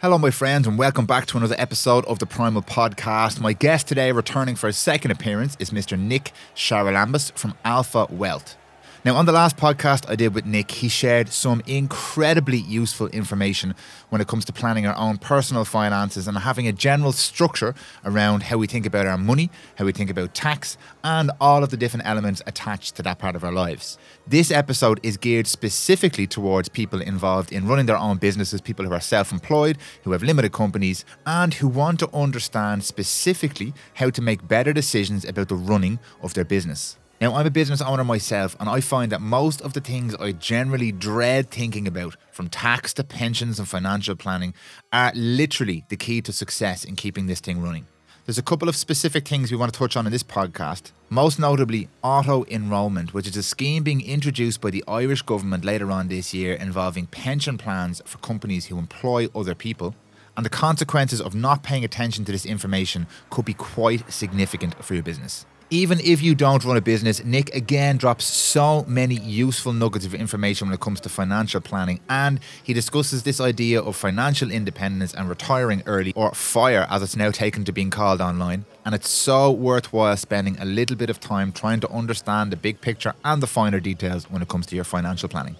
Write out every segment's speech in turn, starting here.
Hello, my friends, and welcome back to another episode of the Prymal Podcast. My guest today, returning for a second appearance, is Mr. Nick Charalambous from Alpha Wealth. Now, on the last podcast I did with Nick, he shared some incredibly useful information when it comes to planning our own personal finances and having a general structure around how we think about our money, how we think about tax, and all of the different elements attached to that part of our lives. This episode is geared specifically towards people involved in running their own businesses, people who are self employed, who have limited companies, and who want to understand specifically how to make better decisions about the running of their business. Now, I'm a business owner myself, and I find that most of the things I generally dread thinking about, from tax to pensions and financial planning, are literally the key to success in keeping this thing running. There's a couple of specific things we want to touch on in this podcast, most notably auto enrolment, which is a scheme being introduced by the Irish government later on this year involving pension plans for companies who employ other people. And the consequences of not paying attention to this information could be quite significant for your business. Even if you don't run a business, Nick again drops so many useful nuggets of information when it comes to financial planning. And he discusses this idea of financial independence and retiring early, or FIRE as it's now taken to being called online. And it's so worthwhile spending a little bit of time trying to understand the big picture and the finer details when it comes to your financial planning.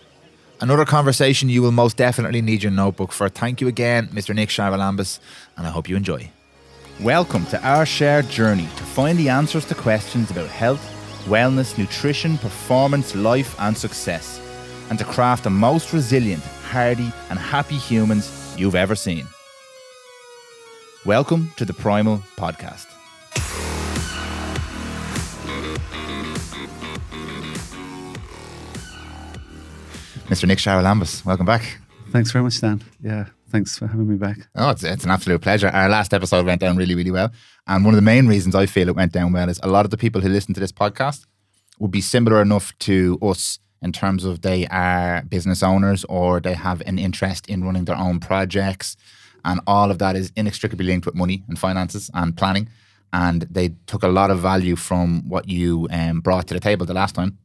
Another conversation you will most definitely need your notebook for. Thank you again, Mr. Nick Charalambous, and I hope you enjoy. Welcome to our shared journey to find the answers to questions about health, wellness, nutrition, performance, life, and success, and to craft the most resilient, hardy, and happy humans you've ever seen. Welcome to the Prymal Podcast. Mr. Nick Charalambous, welcome back. Thanks very much, Dan. Yeah, thanks for having me back. Oh, it's, it's an absolute pleasure. Our last episode went down really, really well. And one of the main reasons I feel it went down well is a lot of the people who listen to this podcast would be similar enough to us in terms of they are business owners or they have an interest in running their own projects. And all of that is inextricably linked with money and finances and planning. And they took a lot of value from what you um, brought to the table the last time.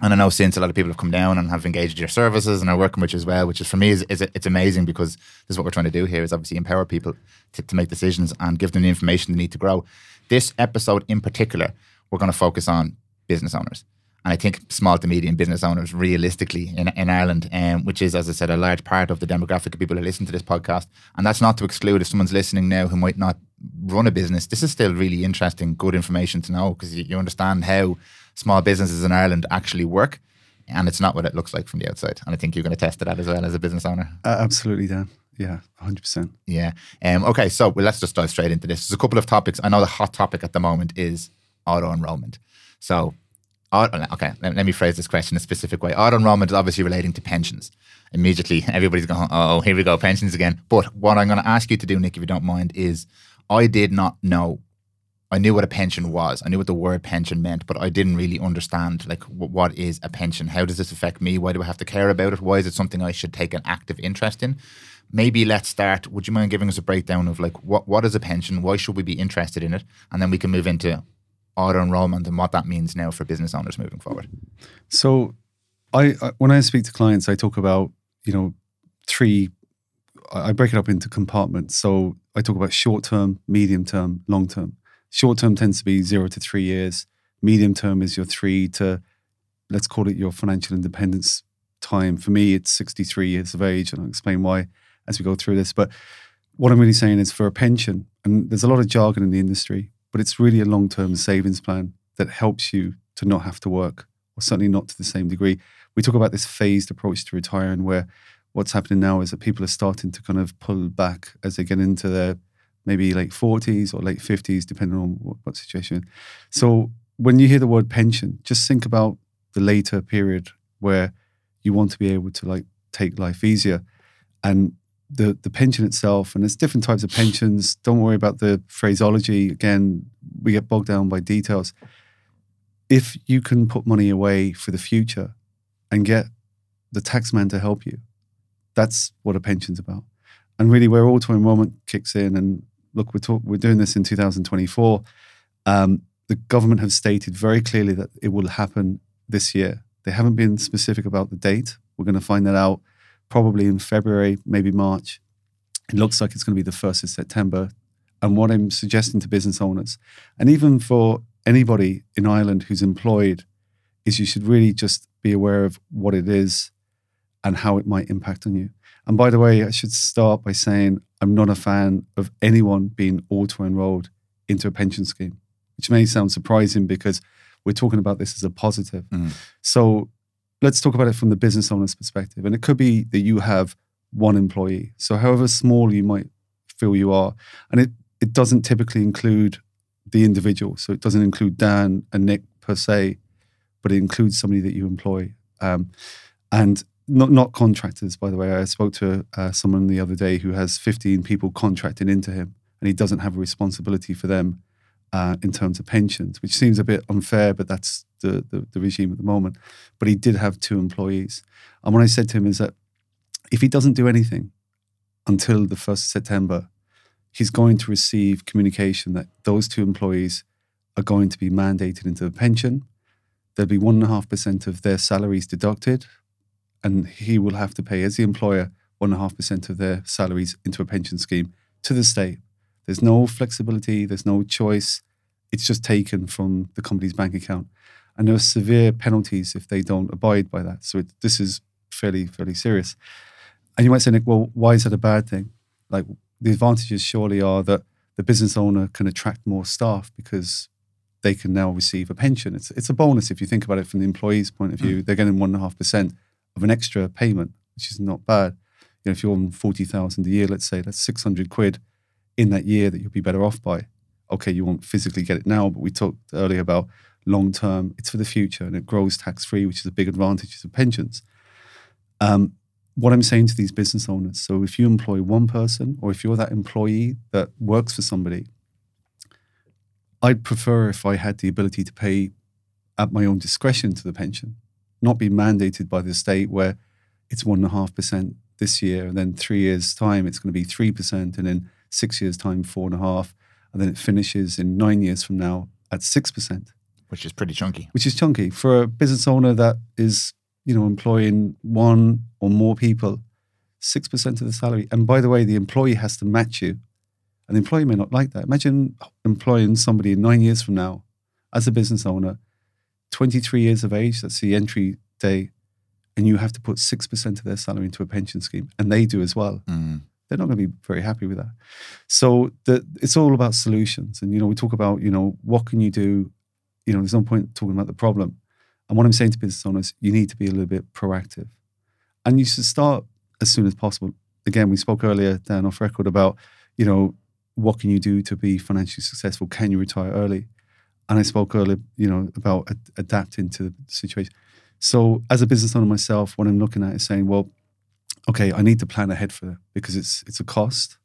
And I know since a lot of people have come down and have engaged your services and are working with you as well, which is for me is, is it's amazing because this is what we're trying to do here is obviously empower people to, to make decisions and give them the information they need to grow. This episode in particular, we're going to focus on business owners. And I think small to medium business owners realistically in, in Ireland, um, which is, as I said, a large part of the demographic of people who listen to this podcast. And that's not to exclude if someone's listening now who might not run a business. This is still really interesting, good information to know because you, you understand how small businesses in Ireland actually work. And it's not what it looks like from the outside. And I think you're going to test that as well as a business owner. Uh, absolutely, Dan. Yeah, 100%. Yeah. Um, okay, so well, let's just dive straight into this. There's a couple of topics. I know the hot topic at the moment is auto enrollment. So, auto, okay, let, let me phrase this question in a specific way. Auto enrollment is obviously relating to pensions. Immediately, everybody's going, oh, here we go, pensions again. But what I'm going to ask you to do, Nick, if you don't mind, is I did not know I knew what a pension was. I knew what the word pension meant, but I didn't really understand like w- what is a pension. How does this affect me? Why do I have to care about it? Why is it something I should take an active interest in? Maybe let's start. Would you mind giving us a breakdown of like what what is a pension? Why should we be interested in it? And then we can move into auto enrollment and what that means now for business owners moving forward. So, I, I when I speak to clients, I talk about you know three. I break it up into compartments. So I talk about short term, medium term, long term Short term tends to be zero to three years. Medium term is your three to, let's call it your financial independence time. For me, it's 63 years of age, and I'll explain why as we go through this. But what I'm really saying is for a pension, and there's a lot of jargon in the industry, but it's really a long term savings plan that helps you to not have to work, or certainly not to the same degree. We talk about this phased approach to retiring where what's happening now is that people are starting to kind of pull back as they get into their maybe late 40s or late 50s, depending on what, what situation. So when you hear the word pension, just think about the later period where you want to be able to like take life easier. And the the pension itself, and there's different types of pensions. Don't worry about the phraseology. Again, we get bogged down by details. If you can put money away for the future and get the taxman to help you, that's what a pension's about. And really, where auto enrollment kicks in, and look, we're, talk, we're doing this in 2024. Um, the government have stated very clearly that it will happen this year. They haven't been specific about the date. We're going to find that out probably in February, maybe March. It looks like it's going to be the 1st of September. And what I'm suggesting to business owners, and even for anybody in Ireland who's employed, is you should really just be aware of what it is and how it might impact on you. And by the way, I should start by saying I'm not a fan of anyone being auto enrolled into a pension scheme, which may sound surprising because we're talking about this as a positive. Mm. So let's talk about it from the business owner's perspective. And it could be that you have one employee. So however small you might feel you are, and it, it doesn't typically include the individual. So it doesn't include Dan and Nick per se, but it includes somebody that you employ. Um, and not not contractors, by the way. I spoke to uh, someone the other day who has 15 people contracted into him, and he doesn't have a responsibility for them uh, in terms of pensions, which seems a bit unfair, but that's the, the, the regime at the moment. But he did have two employees, and what I said to him is that if he doesn't do anything until the first of September, he's going to receive communication that those two employees are going to be mandated into the pension. There'll be one and a half percent of their salaries deducted and he will have to pay, as the employer, 1.5% of their salaries into a pension scheme to the state. There's no flexibility, there's no choice. It's just taken from the company's bank account. And there are severe penalties if they don't abide by that. So it, this is fairly, fairly serious. And you might say, Nick, well, why is that a bad thing? Like, the advantages surely are that the business owner can attract more staff because they can now receive a pension. It's, it's a bonus if you think about it from the employee's point of view. Mm. They're getting 1.5% of an extra payment, which is not bad. You know, if you're on forty thousand a year, let's say that's six hundred quid in that year that you'll be better off by. Okay, you won't physically get it now, but we talked earlier about long term. It's for the future, and it grows tax free, which is a big advantage of pensions. Um, what I'm saying to these business owners, so if you employ one person, or if you're that employee that works for somebody, I'd prefer if I had the ability to pay at my own discretion to the pension not be mandated by the state where it's one and a half percent this year, and then three years' time it's going to be three percent, and then six years' time 4.5, and a half, and then it finishes in nine years from now at six percent, which is pretty chunky. Which is chunky for a business owner that is you know employing one or more people, six percent of the salary. And by the way, the employee has to match you, and the employee may not like that. Imagine employing somebody nine years from now as a business owner 23 years of age, that's the entry day, and you have to put 6% of their salary into a pension scheme, and they do as well. Mm. They're not going to be very happy with that. So the, it's all about solutions. And, you know, we talk about, you know, what can you do? You know, there's no point talking about the problem. And what I'm saying to business owners, you need to be a little bit proactive. And you should start as soon as possible. Again, we spoke earlier, Dan, off record about, you know, what can you do to be financially successful? Can you retire early? And I spoke earlier, you know, about ad- adapting to the situation. So as a business owner myself, what I'm looking at is saying, well, okay, I need to plan ahead for that because it's it's a cost.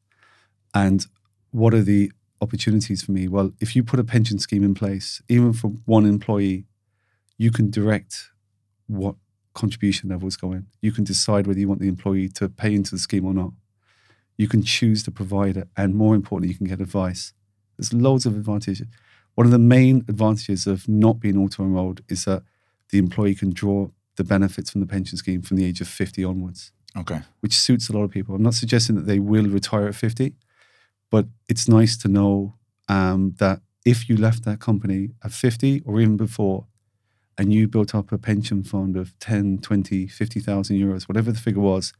And what are the opportunities for me? Well, if you put a pension scheme in place, even for one employee, you can direct what contribution levels go in. You can decide whether you want the employee to pay into the scheme or not. You can choose the provider, and more importantly, you can get advice. There's loads of advantages. One of the main advantages of not being auto enrolled is that the employee can draw the benefits from the pension scheme from the age of 50 onwards. Okay. Which suits a lot of people. I'm not suggesting that they will retire at 50, but it's nice to know um, that if you left that company at 50 or even before, and you built up a pension fund of 10, 20, 50,000 euros, whatever the figure was,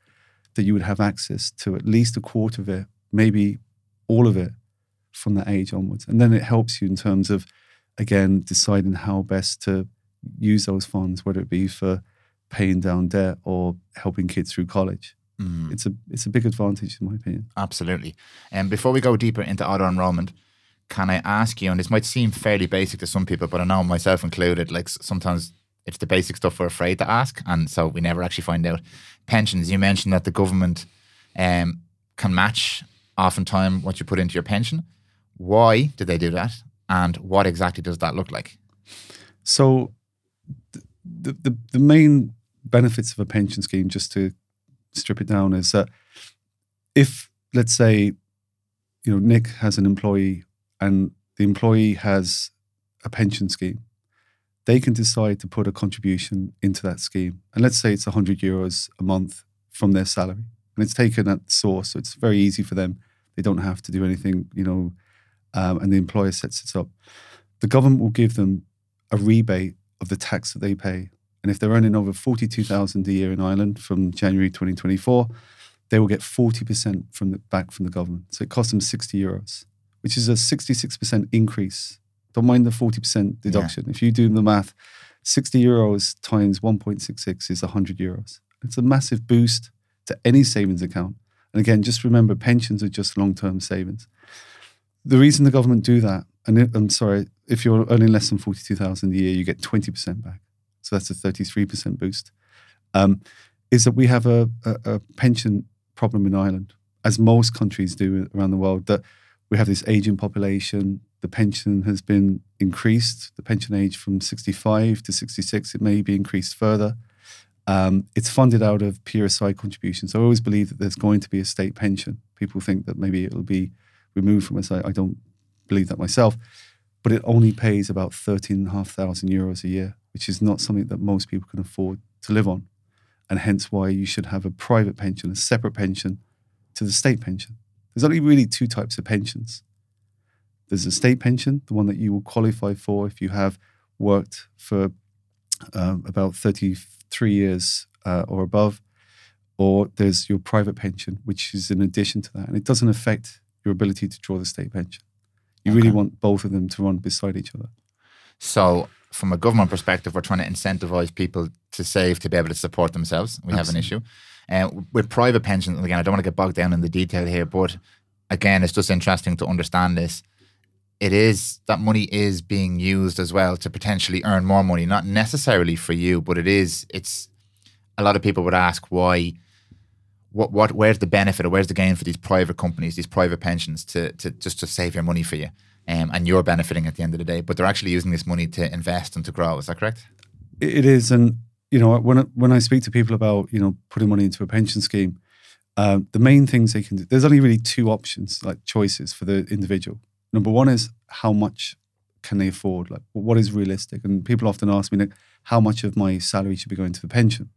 that you would have access to at least a quarter of it, maybe all of it from that age onwards. And then it helps you in terms of, again, deciding how best to use those funds, whether it be for paying down debt or helping kids through college. Mm. It's a it's a big advantage in my opinion. Absolutely. And before we go deeper into auto enrollment, can I ask you? And this might seem fairly basic to some people, but I know myself included. Like sometimes it's the basic stuff we're afraid to ask, and so we never actually find out. Pensions. You mentioned that the government um, can match oftentimes what you put into your pension. Why did they do that? And what exactly does that look like? So, the, the, the main benefits of a pension scheme, just to strip it down, is that if, let's say, you know, Nick has an employee and the employee has a pension scheme, they can decide to put a contribution into that scheme. And let's say it's 100 euros a month from their salary. and it's taken at source, so it's very easy for them. They don't have to do anything, you know, um, and the employer sets it up. The government will give them a rebate of the tax that they pay, and if they're earning over forty-two thousand a year in Ireland from January 2024, they will get 40% from the back from the government. So it costs them 60 euros, which is a 66% increase. Don't mind the 40% deduction. Yeah. If you do the math, 60 euros times 1.66 is 100 euros. It's a massive boost to any savings account. And again, just remember pensions are just long term savings. The reason the government do that, and I'm sorry, if you're earning less than 42,000 a year, you get 20% back. So that's a 33% boost. Um, is that we have a, a, a pension problem in Ireland, as most countries do around the world, that we have this aging population. The pension has been increased, the pension age from 65 to 66. It may be increased further. Um, it's funded out of PRSI contributions. I always believe that there's going to be a state pension. People think that maybe it'll be removed from us. I, I don't believe that myself. But it only pays about 13,500 euros a year, which is not something that most people can afford to live on and hence why you should have a private pension, a separate pension to the state pension. There's only really two types of pensions. There's a state pension, the one that you will qualify for if you have worked for um, about 33 years uh, or above, or there's your private pension, which is in addition to that, and it doesn't affect your ability to draw the state pension. You okay. really want both of them to run beside each other. So from a government perspective, we're trying to incentivize people to save to be able to support themselves. We Absolutely. have an issue. Uh, with private pensions, again, I don't want to get bogged down in the detail here, but again, it's just interesting to understand this. It is that money is being used as well to potentially earn more money, not necessarily for you, but it is. It's a lot of people would ask why. What, what where's the benefit or where's the gain for these private companies, these private pensions to to just to save your money for you? um, and you're benefiting at the end of the day. But they're actually using this money to invest and to grow. Is that correct? It is, and you know when I, when I speak to people about you know putting money into a pension scheme, uh, the main things they can do. There's only really two options, like choices for the individual. Number one is how much can they afford? Like what is realistic? And people often ask me, like, how much of my salary should be going to the pension?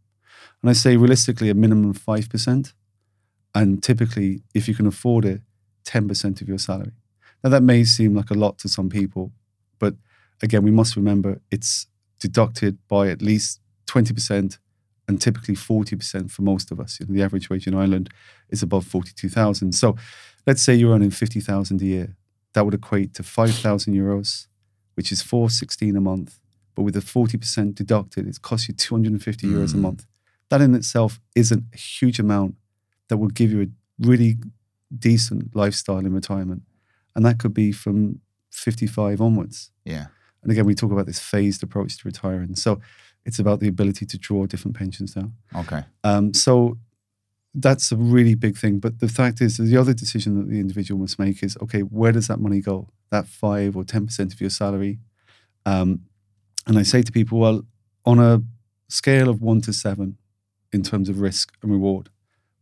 And I say realistically, a minimum five percent, and typically, if you can afford it, ten percent of your salary. Now, that may seem like a lot to some people, but again, we must remember it's deducted by at least 20% and typically 40% for most of us. You know, the average wage in Ireland is above 42,000. So let's say you're earning 50,000 a year. That would equate to 5,000 euros, which is 416 a month. But with the 40% deducted, it costs you 250 euros mm. a month. That in itself isn't a huge amount that will give you a really decent lifestyle in retirement and that could be from 55 onwards. Yeah. And again, we talk about this phased approach to retiring. So it's about the ability to draw different pensions now. Okay. Um, so that's a really big thing. But the fact is, the other decision that the individual must make is okay, where does that money go? That five or 10% of your salary. Um, and I say to people, well, on a scale of one to seven in terms of risk and reward,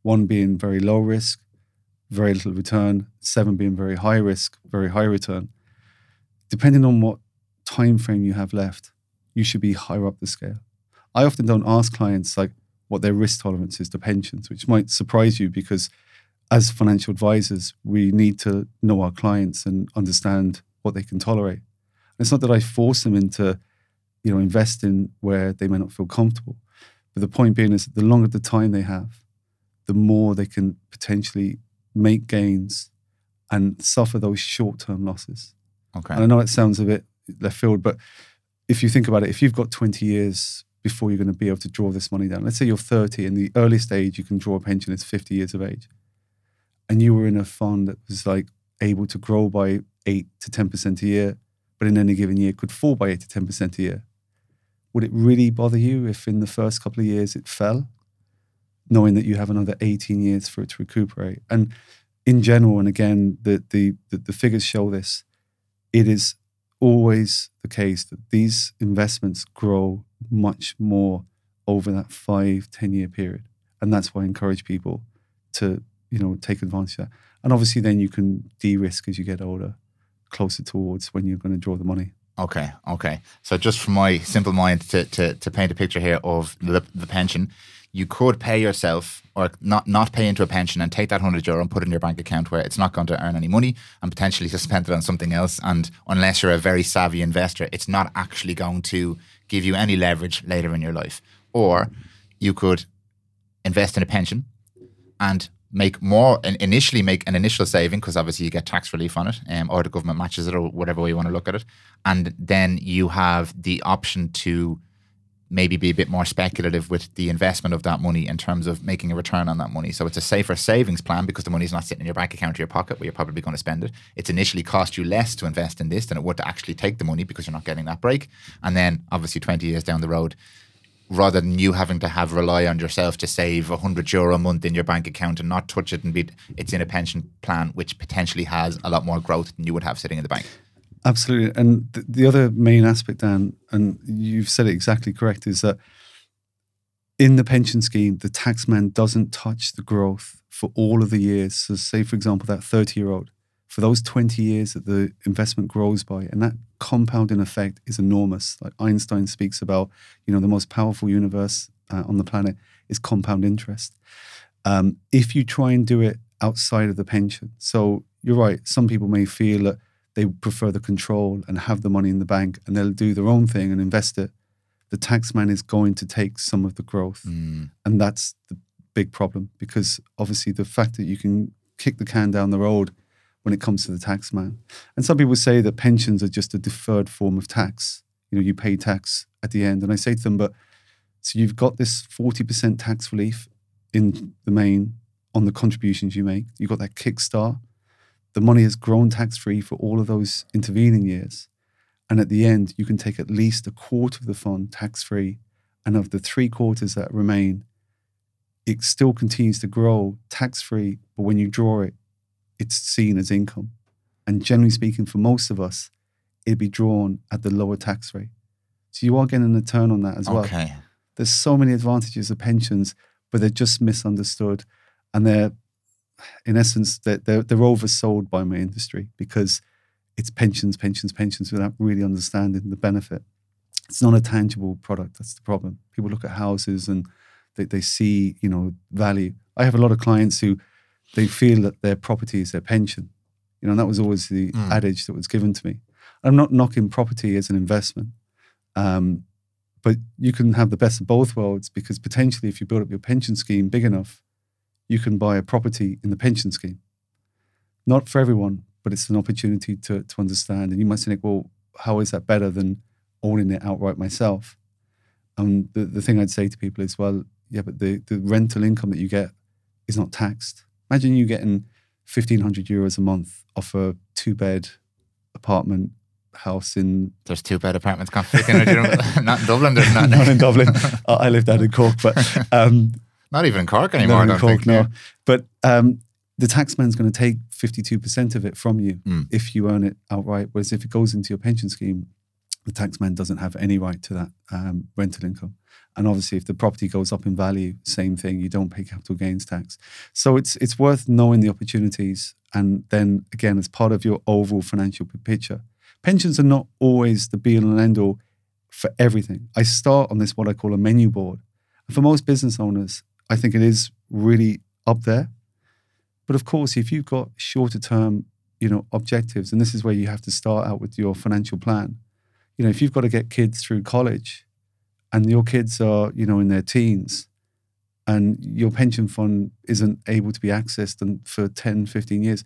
one being very low risk, very little return, seven being very high risk, very high return. Depending on what time frame you have left, you should be higher up the scale. I often don't ask clients like what their risk tolerance is to pensions, which might surprise you because as financial advisors, we need to know our clients and understand what they can tolerate. And it's not that I force them into, you know, investing where they may not feel comfortable. But the point being is that the longer the time they have, the more they can potentially make gains and suffer those short term losses. Okay. And I know it sounds a bit left field, but if you think about it, if you've got 20 years before you're going to be able to draw this money down, let's say you're 30 and the earliest age you can draw a pension is 50 years of age, and you were in a fund that was like able to grow by 8 to 10% a year, but in any given year could fall by 8 to 10% a year, would it really bother you if in the first couple of years it fell? knowing that you have another 18 years for it to recuperate. And in general, and again, the, the, the, the figures show this, it is always the case that these investments grow much more over that five, 10 year period. And that's why I encourage people to, you know, take advantage of that. And obviously then you can de-risk as you get older, closer towards when you're going to draw the money. Okay, okay. So just from my simple mind to, to, to paint a picture here of the, the pension, you could pay yourself or not not pay into a pension and take that 100 euro and put it in your bank account where it's not going to earn any money and potentially to spend it on something else. And unless you're a very savvy investor, it's not actually going to give you any leverage later in your life. Or you could invest in a pension and make more and initially make an initial saving because obviously you get tax relief on it um, or the government matches it or whatever way you want to look at it and then you have the option to maybe be a bit more speculative with the investment of that money in terms of making a return on that money. So it's a safer savings plan because the money's not sitting in your bank account or your pocket where you're probably going to spend it. It's initially cost you less to invest in this than it would to actually take the money because you're not getting that break. And then obviously 20 years down the road, rather than you having to have rely on yourself to save 100 euro a month in your bank account and not touch it and be it's in a pension plan which potentially has a lot more growth than you would have sitting in the bank Absolutely. And th- the other main aspect, Dan, and you've said it exactly correct, is that in the pension scheme, the taxman doesn't touch the growth for all of the years. So, say, for example, that 30 year old, for those 20 years that the investment grows by, and that compounding effect is enormous. Like Einstein speaks about, you know, the most powerful universe uh, on the planet is compound interest. Um, if you try and do it outside of the pension, so you're right, some people may feel that they prefer the control and have the money in the bank and they'll do their own thing and invest it. The taxman is going to take some of the growth. Mm. And that's the big problem because obviously the fact that you can kick the can down the road when it comes to the taxman. And some people say that pensions are just a deferred form of tax. You know, you pay tax at the end. And I say to them, but so you've got this 40% tax relief in the main on the contributions you make. You've got that kickstart the money has grown tax free for all of those intervening years. And at the end, you can take at least a quarter of the fund tax free. And of the three quarters that remain, it still continues to grow tax free. But when you draw it, it's seen as income. And generally speaking, for most of us, it'd be drawn at the lower tax rate. So you are getting a turn on that as well. okay There's so many advantages of pensions, but they're just misunderstood. And they're in essence, they're, they're, they're oversold by my industry because it's pensions, pensions, pensions without really understanding the benefit. It's not a tangible product. That's the problem. People look at houses and they, they see, you know, value. I have a lot of clients who they feel that their property is their pension. You know, that was always the Mm. adage that was given to me. I'm not knocking property as an investment, um, but you can have the best of both worlds because potentially, if you build up your pension scheme big enough, you can buy a property in the pension scheme. Not for everyone, but it's an opportunity to, to understand. And you might think, well, how is that better than owning it outright myself? And the, the thing I'd say to people is, well, yeah, but the, the rental income that you get is not taxed. Imagine you getting 1,500 euros a month off a two bed apartment house in there's two bed apartments not in Dublin there's not, not in Dublin. I I live down in Cork, but um, not even in Cork anymore I Not don't in think Cork, no. yeah. But um, the taxman's going to take 52% of it from you Mm. if you earn it outright. Whereas if it goes into your pension scheme, the taxman doesn't have any right to that um, rental income. And obviously, if the property goes up in value, same thing. You don't pay capital gains tax. So it's it's worth knowing the opportunities, and then again, as part of your overall financial picture, pensions are not always the be all and end all for everything. I start on this what I call a menu board. And For most business owners, I think it is really up there. But of course, if you've got shorter term, you know, objectives, and this is where you have to start out with your financial plan. You know, if you've got to get kids through college and your kids are, you know, in their teens and your pension fund isn't able to be accessed and for 10, 15 years,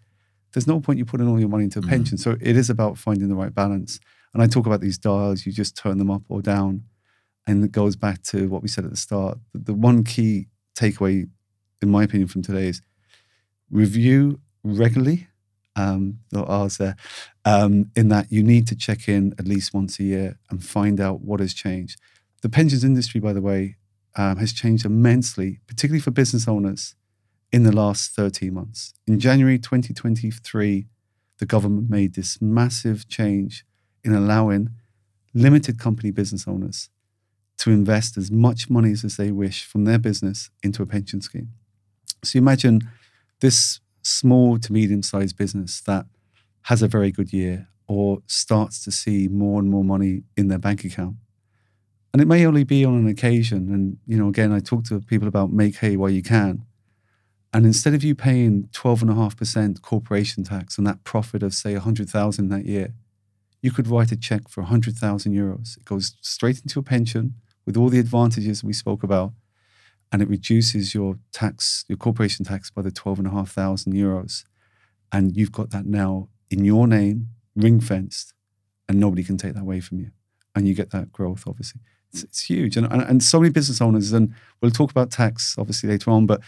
there's no point you putting all your money into a Mhm. pension. So it is about finding the right balance. And I talk about these dials, you just turn them up or down. And it goes back to what we said at the start. The, one key takeaway, in my opinion, from today is review regularly. Um, no R's there. Um, in that you need to check in at least once a year and find out what has changed. The pensions industry, by the way, um, has changed immensely, particularly for business owners, in the last 13 months. In January 2023, the government made this massive change in allowing limited company business owners to invest as much money as they wish from their business into a pension scheme. So imagine this small to medium sized business that has a very good year or starts to see more and more money in their bank account. And it may only be on an occasion. And, you know, again, I talk to people about make hay while you can. And instead of you paying 12.5% corporation tax on that profit of, say, 100,000 that year, you could write a check for 100,000 euros. It goes straight into a pension with all the advantages we spoke about, and it reduces your tax, your corporation tax by the 12,500 euros. And you've got that now in your name, ring fenced, and nobody can take that away from you. And you get that growth, obviously. It's, it's huge. And, and, and so many business owners, and we'll talk about tax obviously later on, but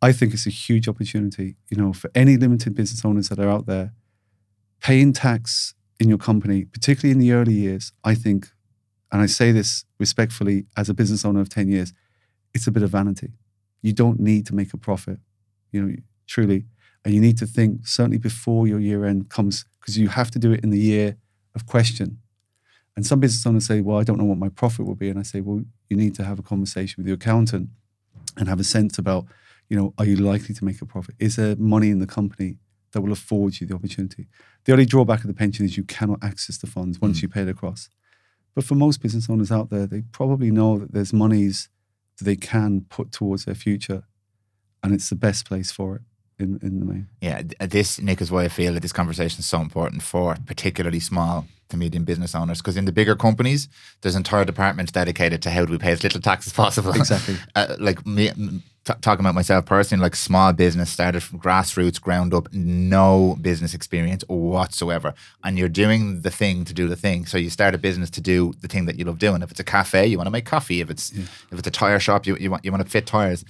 I think it's a huge opportunity, you know, for any limited business owners that are out there, paying tax in your company, particularly in the early years, I think, and I say this respectfully as a business owner of 10 years, it's a bit of vanity. You don't need to make a profit, you know, truly. And you need to think certainly before your year end comes, because you have to do it in the year of question. And some business owners say, Well, I don't know what my profit will be. And I say, Well, you need to have a conversation with your accountant and have a sense about, you know, are you likely to make a profit? Is there money in the company that will afford you the opportunity? The only drawback of the pension is you cannot access the funds once mm. you pay it across. But for most business owners out there, they probably know that there's monies that they can put towards their future, and it's the best place for it in, in the main. Yeah, this, Nick, is why I feel that this conversation is so important for particularly small to medium business owners. Because in the bigger companies, there's entire departments dedicated to how do we pay as little tax as possible. Exactly. uh, like me, t- talking about myself personally, like small business started from grassroots, ground up, no business experience whatsoever. And you're doing the thing to do the thing. So you start a business to do the thing that you love doing. If it's a cafe, you want to make coffee. If it's yeah. if it's a tire shop, you, you want you want to fit tires.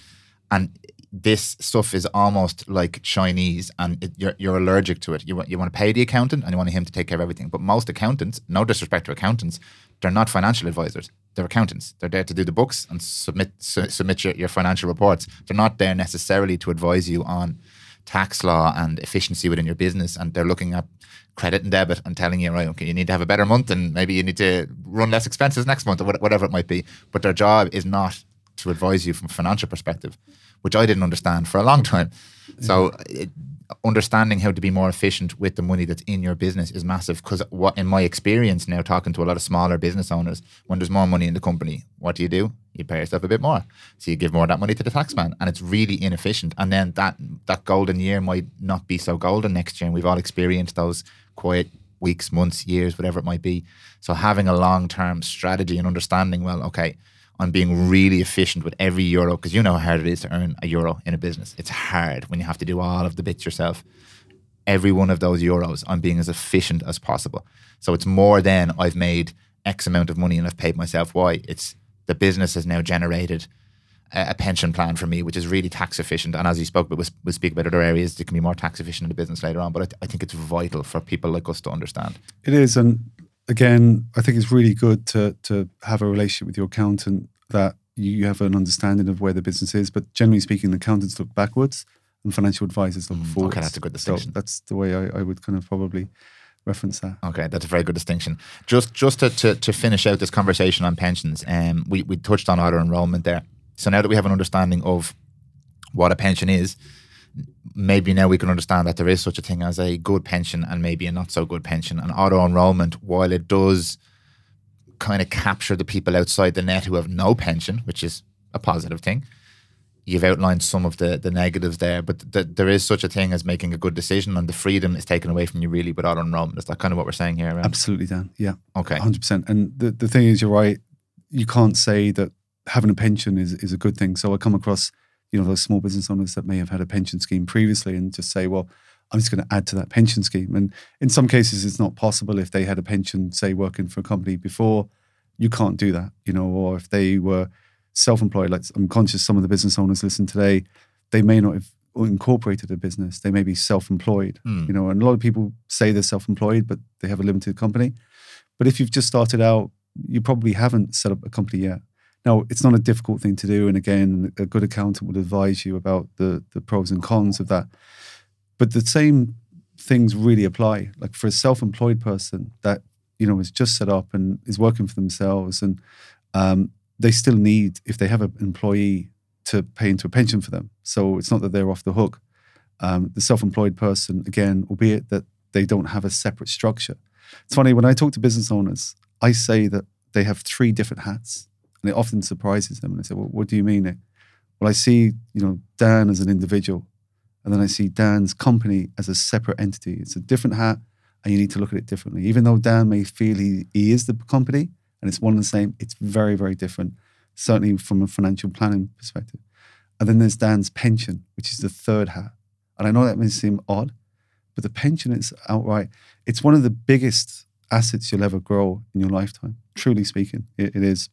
And this stuff is almost like Chinese, and it, you're you're allergic to it. You want you want to pay the accountant, and you want him to take care of everything. But most accountants, no disrespect to accountants, they're not financial advisors. They're accountants. They're there to do the books and submit su- submit your, your financial reports. They're not there necessarily to advise you on tax law and efficiency within your business. And they're looking at credit and debit and telling you, right, okay, you need to have a better month, and maybe you need to run less expenses next month, or whatever it might be. But their job is not to advise you from a financial perspective which I didn't understand for a long time. So it, understanding how to be more efficient with the money that's in your business is massive because what in my experience now talking to a lot of smaller business owners when there's more money in the company what do you do? You pay yourself a bit more. So you give more of that money to the tax man and it's really inefficient. And then that that golden year might not be so golden next year and we've all experienced those quiet weeks months years whatever it might be. So having a long-term strategy and understanding well okay on being really efficient with every euro because you know how hard it is to earn a euro in a business. It's hard when you have to do all of the bits yourself. Every one of those euros on being as efficient as possible. So it's more than I've made X amount of money and I've paid myself Why? It's the business has now generated a, a pension plan for me, which is really tax efficient. And as you spoke, but we'll, we'll speak about other areas that can be more tax efficient in the business later on. But I, th- I think it's vital for people like us to understand. It is, and again, I think it's really good to to have a relationship with your accountant that you have an understanding of where the business is. But generally speaking, accountants look backwards and financial advisors look mm, forwards. Okay, that's a good distinction. So that's the way I, I, would kind of probably reference that. Okay, that's a very good distinction. Just just to, to, to finish out this conversation on pensions, um, we, we touched on auto enrollment there. So now that we have an understanding of what a pension is, maybe now we can understand that there is such a thing as a good pension and maybe a not so good pension. And auto enrollment, while it does – kind of capture the people outside the net who have no pension, which is a positive thing. You've outlined some of the the negatives there, but th- there is such a thing as making a good decision, and the freedom is taken away from you really with auto enrollment. Is that kind of what we're saying here? Around? Absolutely, Dan. Yeah. Okay. Hundred percent. And the the thing is, you're right. You can't say that having a pension is is a good thing. So I come across, you know, those small business owners that may have had a pension scheme previously, and just say, well. I'm just going to add to that pension scheme. And in some cases, it's not possible if they had a pension, say, working for a company before, you can't do that, you know, or if they were self employed, like I'm conscious some of the business owners listen today, they may not have incorporated a business. They may be self employed, mm. you know, and a lot of people say they're self employed, but they have a limited company. But if you've just started out, you probably haven't set up a company yet. Now, it's not a difficult thing to do. And again, a good accountant would advise you about the, the pros and cons of that. But the same things really apply. Like for a self-employed person that you know is just set up and is working for themselves, and um, they still need if they have an employee to pay into a pension for them. So it's not that they're off the hook. Um, the self-employed person, again, albeit that they don't have a separate structure, It's funny when I talk to business owners, I say that they have three different hats, and it often surprises them. And I say, "Well, what do you mean?" Well, I see, you know, Dan as an individual, and then I see Dan's company as a separate entity. It's a different hat, and you need to look at it differently. Even though Dan may feel he, he is the company and it's one and the same, it's very, very different, certainly from a financial planning perspective. And then there's Dan's pension, which is the third hat. And I know that may seem odd, but the pension is outright, it's one of the biggest assets you'll ever grow in your lifetime, truly speaking. it, it is.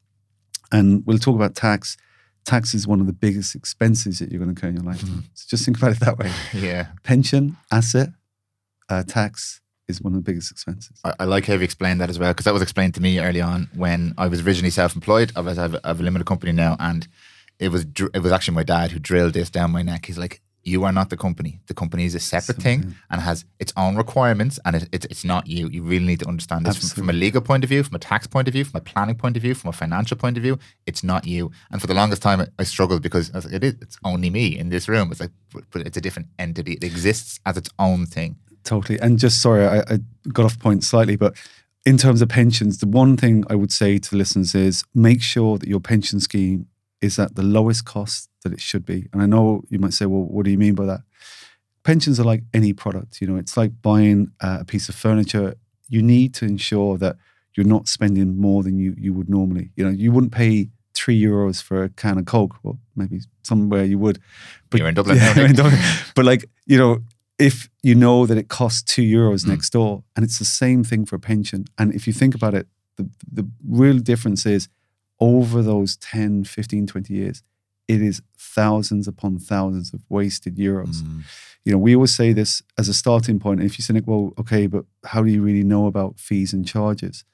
And we'll talk about tax. Tax is one of the biggest expenses that you're going to incur in your lifetime. Mm. So just think about it that way. Yeah. Pension, asset, uh, tax, is one of the biggest expenses. I, I like how you explained that as well, because that was explained to me early on when I was originally self-employed. I, was, I, I have a limited company now, and it was it was actually my dad who drilled this down my neck. He's like, "You are not the company. The company is a separate thing and has its own requirements, and it, it, it's not you. You really need to understand this from, from, a legal point of view, from a tax point of view, from a planning point of view, from a financial point of view. It's not you. And for the longest time, I, struggled because like, it is. It's only me in this room. It's like, but it's a different entity. It exists as its own thing totally. And just sorry, I, I got off point slightly, but in terms of pensions, the one thing I would say to the listeners is make sure that your pension scheme is at the lowest cost that it should be. And I know you might say, well, what do you mean by that? Pensions are like any product. You know, it's like buying a piece of furniture. You need to ensure that you're not spending more than you you would normally. You know, you wouldn't pay three euros for a can of Coke. Well, maybe somewhere you would. But, You're in Dublin. Yeah, in Dublin. but like, you know, if you know that it costs two euros mm. next door, and it's the same thing for a pension. And if you think about it, the, the real difference is over those 10, 15, 20 years, it is thousands upon thousands of wasted euros. Mm. You know, we always say this as a starting point. If you say, well, okay, but how do you really know about fees and charges?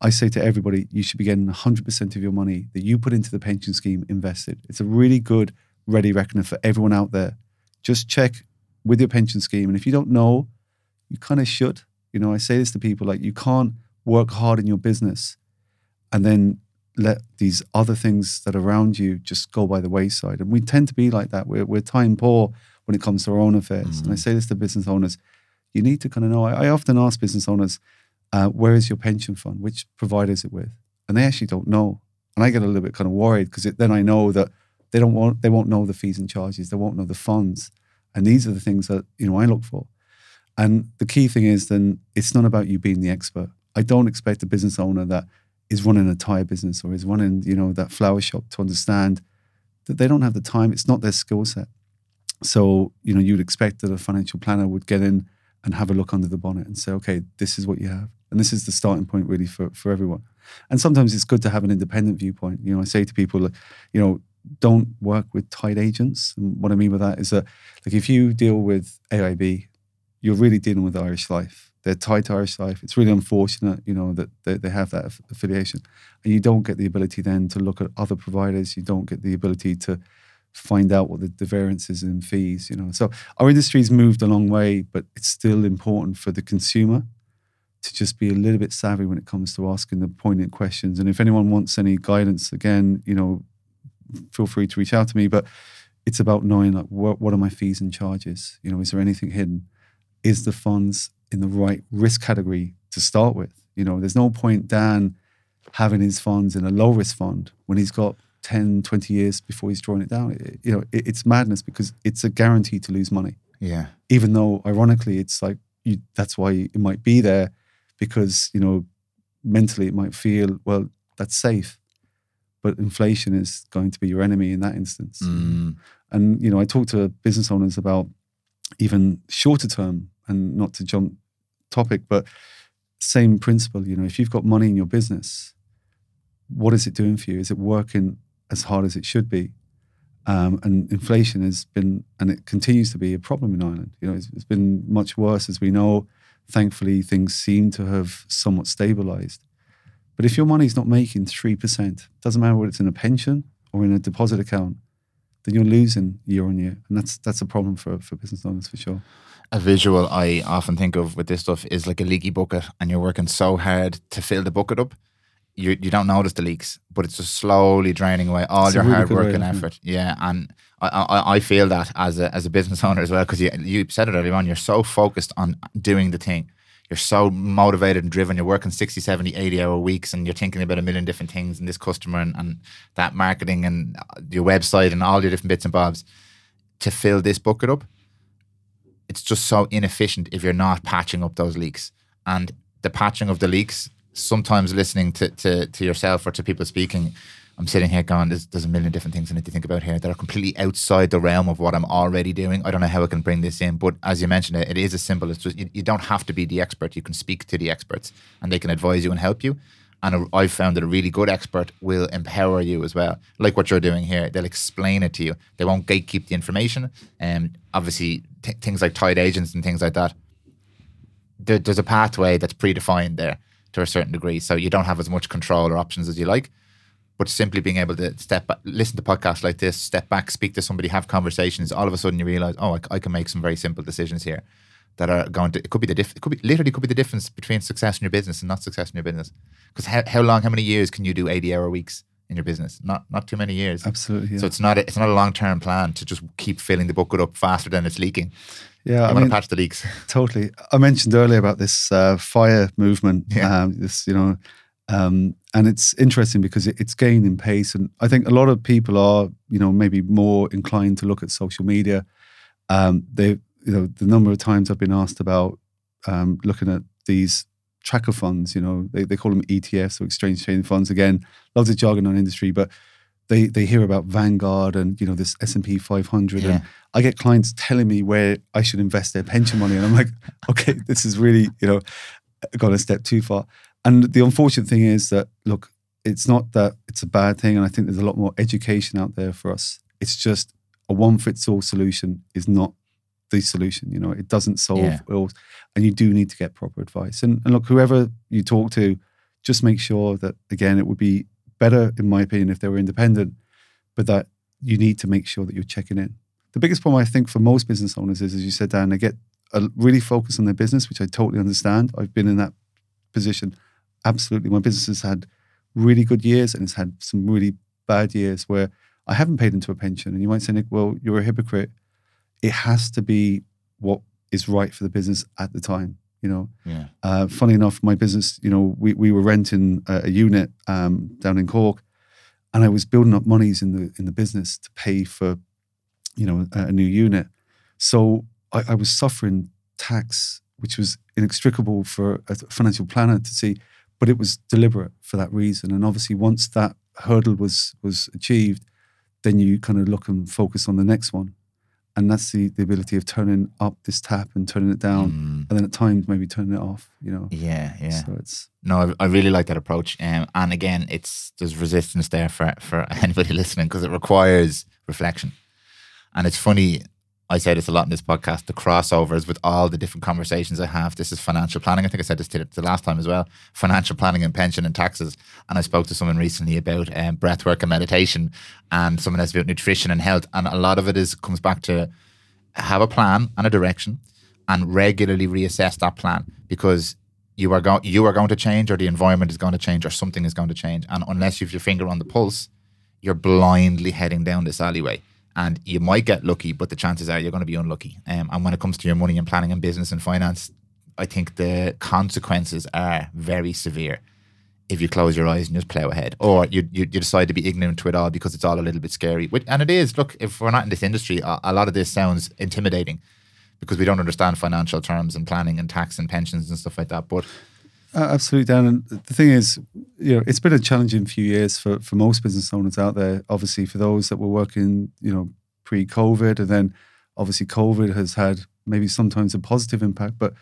I say to everybody, you should be getting 100% of your money that you put into the pension scheme invested. It's a really good ready reckoner for everyone out there. Just check with your pension scheme. And if you don't know, you kind of should. You know, I say this to people like you can't work hard in your business and then let these other things that are around you just go by the wayside. And we tend to be like that. We're, we're time poor when it comes to our own affairs. Mm-hmm. And I mm-hmm. say this to business owners you need to kind of know. I, I often ask business owners, uh, where is your pension fund? Which provider is it with? And they actually don't know. And I get a little bit kind of worried because then I know that they don't want, they won't know the fees and charges. They won't know the funds. And these are the things that, you know, I look for. And the key thing is then it's not about you being the expert. I don't expect a business owner that is running a tire business or is running, you know, that flower shop to understand that they don't have the time. It's not their skill set. So, you know, you'd expect that a financial planner would get in and have a look under the bonnet and say, okay, this is what you have. And this is the starting point really for, for everyone. And sometimes it's good to have an independent viewpoint. You know, I say to people, you know, don't work with tied agents. And what I mean by that is that, like, if you deal with AIB, you're really dealing with Irish Life. They're tied to Irish Life. It's really unfortunate, you know, that they, they have that affiliation, and you don't get the ability then to look at other providers. You don't get the ability to find out what the, the variances in fees. You know, so our industry's moved a long way, but it's still important for the consumer to just be a little bit savvy when it comes to asking the poignant questions. And if anyone wants any guidance, again, you know, feel free to reach out to me. But it's about knowing like what, what are my fees and charges? You know, is there anything hidden? Is the funds in the right risk category to start with? You know, there's no point Dan having his funds in a low risk fund when he's got 10, 20 years before he's drawing it down. It, you know, it, it's madness because it's a guarantee to lose money. Yeah. Even though, ironically, it's like you, that's why it might be there because, you know, mentally it might feel, well, that's safe but inflation is going to be your enemy in that instance. Mm. And you know, I talk to business owners about even shorter term, and not to jump topic, but same principle. You know, if you've got money in your business, what is it doing for you? Is it working as hard as it should be? Um, and inflation has been, and it continues to be a problem in Ireland. You know, it's, it's been much worse, as we know. Thankfully, things seem to have somewhat stabilized. But if your money's not making 3%, doesn't matter whether it's in a pension or in a deposit account, then you're losing year on year. And that's that's a problem for, for business owners for sure. A visual I often think of with this stuff is like a leaky bucket and you're working so hard to fill the bucket up. You, you don't notice the leaks, but it's just slowly draining away all it's your really hard work and effort. Yeah, and I, I, I feel that as a as a business owner as well because you you said it earlier on. You're so focused on doing the thing you're so motivated and driven. You're working 60, 70, 80 hour weeks and you're thinking about a million different things and this customer and, and that marketing and your website and all your different bits and bobs to fill this bucket up. It's just so inefficient if you're not patching up those leaks. And the patching of the leaks, sometimes listening to, to, to yourself or to people speaking, I'm sitting here going, there's, there's a million different things I need to think about here that are completely outside the realm of what I'm already doing. I don't know how I can bring this in, but as you mentioned, it, it is as simple It's just you, you don't have to be the expert. You can speak to the experts and they can advise you and help you. And I've found that a really good expert will empower you as well, like what you're doing here. They'll explain it to you. They won't gatekeep the information. And um, obviously, t- things like tied agents and things like that, there, there's a pathway that's predefined there to a certain degree. So you don't have as much control or options as you like but simply being able to step back, listen to podcasts like this, step back, speak to somebody, have conversations, all of a sudden you realize, oh, I, I can make some very simple decisions here that are going to. It could be the diff, It could be literally could be the difference between success in your business and not success in your business. Because how, how long, how many years can you do eighty hour weeks in your business? Not not too many years. Absolutely. Yeah. So it's not a, it's not a long term plan to just keep filling the bucket up faster than it's leaking. Yeah, you I want mean, to patch the leaks. Totally. I mentioned earlier about this uh, FIRE movement. Yeah. Um, this, you know, um, and it's interesting because it, it's gaining pace, and I think a lot of people are, you know, maybe more inclined to look at social media. Um, they, you know, the number of times I've been asked about um, looking at these tracker funds, you know, they, they call them ETFs, or exchange traded funds. Again, lots of jargon on industry, but they they hear about Vanguard and you know this S and P 500, Yeah. and I get clients telling me where I should invest their pension money, and I'm like, okay, this is really you know gone a step too far. And the unfortunate thing is that look, it's not that it's a bad thing, and I think there's a lot more education out there for us. It's just a one fits all solution is not the solution. You know, it doesn't solve Yeah. all, and you do need to get proper advice. And, and look, whoever you talk to, just make sure that again, it would be better, in my opinion, if they were independent, but that you need to make sure that you're checking in. The biggest problem I think for most business owners is, as you said, Dan, they get uh, really focused on their business, which I totally understand. I've been in that position. Absolutely, my business has had really good years and it's had some really bad years where I haven't paid into a pension. And you might say, Nick, well, you're a hypocrite. It has to be what is right for the business at the time. You know, Yeah. uh, funny enough, my business, you know, we, we were renting a, a unit um, down in Cork, and I was building up monies in the in the business to pay for, you know, a, a new unit. So I, I was suffering tax, which was inextricable for a financial planner to see, but it was deliberate for that reason. And obviously, once that hurdle was was achieved, then you kind of look and focus on the next one, and that's the the ability of turning up this tap and turning it down Mm, and then at times maybe turning it off. You know. yeah. Yeah. So it's No, I, I really like that approach. Um, and again, it's there's resistance there for for anybody listening because it requires reflection. And it's funny, I say this a lot in this podcast, the crossovers with all the different conversations I have. This is financial planning. I think I said this to the last time as well. Financial planning and pension and taxes. And I spoke to someone recently about um, breath work and meditation, and someone else about nutrition and health. And a lot of it is comes back to have a plan and a direction, and regularly reassess that plan because you are going you are going to change, or the environment is going to change, or something is going to change. And unless you have your finger on the pulse, you're blindly heading down this alleyway. And you might get lucky, but the chances are you're going to be unlucky. Um, and when it comes to your money and planning and business and finance, I think the consequences are very severe if you close your eyes and just plow ahead, or you, you you decide to be ignorant to it all because it's all a little bit scary. And it is. Look, if we're not in this industry, a, a lot of this sounds intimidating because we don't understand financial terms and planning and tax and pensions and stuff like that. But absolutely, Dan. And the thing is, you know, it's been a challenging few years for for most business owners out there. Obviously, for those that were working, you know, pre-COVID, and then obviously COVID has had maybe sometimes a positive impact, but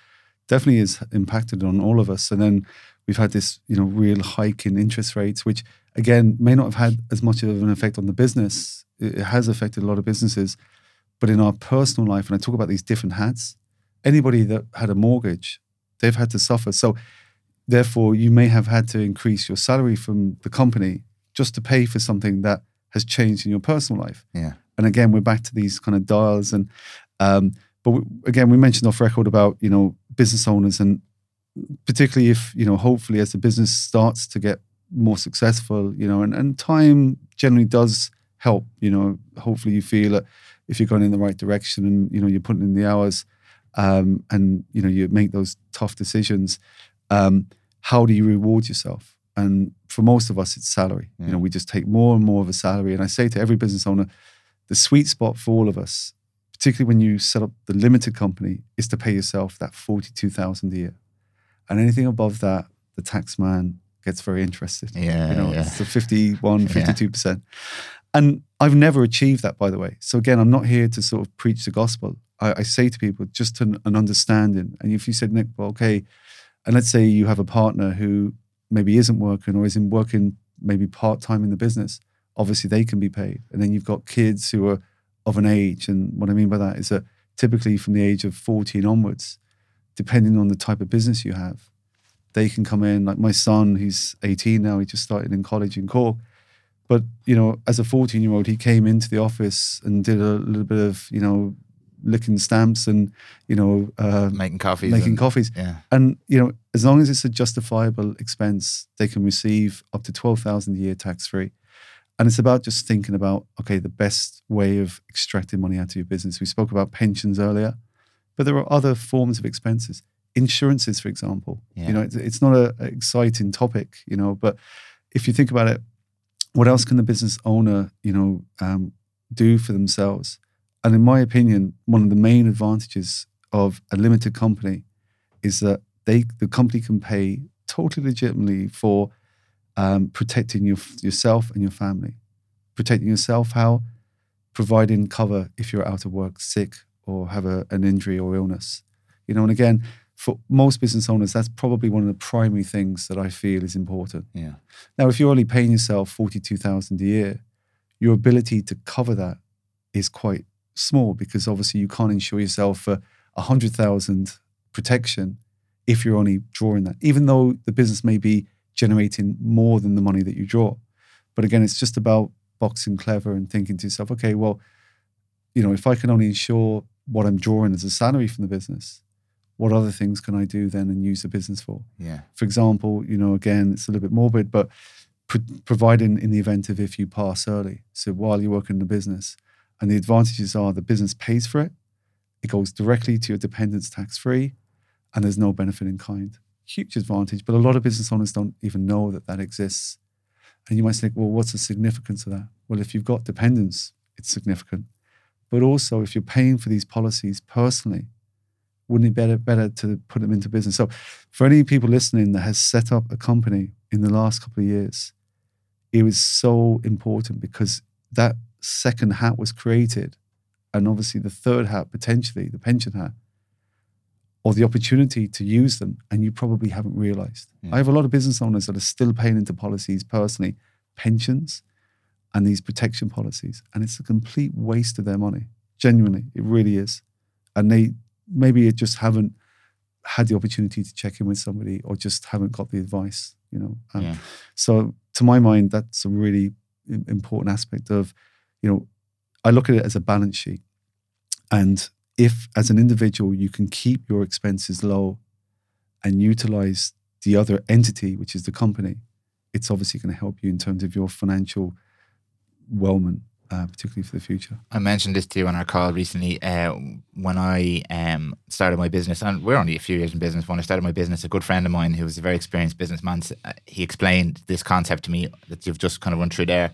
definitely has impacted on all of us. And then we've had this, you know, real hike in interest rates, which again may not have had as much of an effect on the business. It has affected a lot of businesses, but in our personal life, and I talk about these different hats, anybody that had a mortgage, they've had to suffer. So therefore, you may have had to increase your salary from the company just to pay for something that has changed in your personal life. yeah, And again, we're back to these kind of dials. And um, but we, again, we mentioned off record about you know business owners, and particularly if you know, hopefully, as the business starts to get more successful, you know, and, and time generally does help. You know, hopefully, you feel that if you're going in the right direction and you know you're putting in the hours. um, and you know you make those tough decisions. Um, how do you reward yourself? And for most of us, it's salary. Yeah. You know, we just take more and more of a salary. And I say to every business owner, the sweet spot for all of us, particularly when you set up the limited company, is to pay yourself that forty-two thousand a year, and anything above that, the tax man gets very interested. Yeah, you know, yeah. it's the 51, Yeah. 52 percent. And I've never achieved that, by the way. So again, I'm not here to sort of preach the gospel. I, I say to people just an, an understanding. And if you said, Nick, well, okay, and let's say you have a partner who maybe isn't working or isn't working maybe part time in the business, obviously they can be paid. And then you've got kids who are of an age. And what I mean by that is that typically from the age of 14 onwards, depending on the type of business you have, they can come in. Like my son, he's 18 now, he just started in college in Cork. But, you know, as a 14 year old, he came into the office and did a little bit of, you know, licking stamps and, you know, uh, Making coffees. making and- coffees. Yeah. And you know, as long as it's a justifiable expense, they can receive up to twelve thousand a year tax free. And it's about just thinking about okay, the best way of extracting money out of your business. We spoke about pensions earlier, but there are other forms of expenses. Insurances, for example. Yeah. You know, it's, it's not a, a exciting topic, you know, but if you think about it, what else can the business owner, you know, um, do for themselves? And in my opinion, one of the main advantages of a limited company is that they the company can pay totally legitimately for um, protecting your, yourself and your family. Protecting yourself, how? Providing cover if you're out of work, sick, or have a, an injury or illness. You know, and again, for most business owners, that's probably one of the primary things that I feel is important. Yeah. Now, if you're only paying yourself forty-two thousand a year, your ability to cover that is quite small because obviously you can't insure yourself for a hundred thousand protection if you're only drawing that, even though the business may be generating more than the money that you draw. But again, it's just about boxing clever and thinking to yourself, okay, well, you know, if I can only insure what I'm drawing as a salary from the business, what other things can I do then and use the business for? Yeah. for example, you know, again, it's a little bit morbid, but pro- providing in the event of if you pass early. So while you're working in the business, and the advantages are the business pays for it, it goes directly to your dependents tax free, and there's no benefit in kind. Huge advantage, but a lot of business owners don't even know that that exists. And you might think, well, what's the significance of that? Well, if you've got dependents, it's significant. But also, if you're paying for these policies personally, wouldn't it be better, better to put them into business? So, for any people listening that has set up a company in the last couple of years, it was so important because that second hat was created. And obviously, the third hat, potentially the pension hat, or the opportunity to use them, and you probably haven't realized. Yeah. I have a lot of business owners that are still paying into policies personally, pensions, and these protection policies. And it's a complete waste of their money. Genuinely, it really is. And they maybe it just haven't had the opportunity to check in with somebody or just haven't got the advice, you know. Um, Yeah. So to my mind, that's a really important aspect of, you know, I look at it as a balance sheet. And if as an individual you can keep your expenses low and utilize the other entity, which is the company, it's obviously going to help you in terms of your financial wellment, uh, particularly for the future. I mentioned this to you on our call recently. Uh, when I um, started my business, and we're only a few years in business. When I started my business, a good friend of mine who was a very experienced businessman, uh, he explained this concept to me that you've just kind of run through there.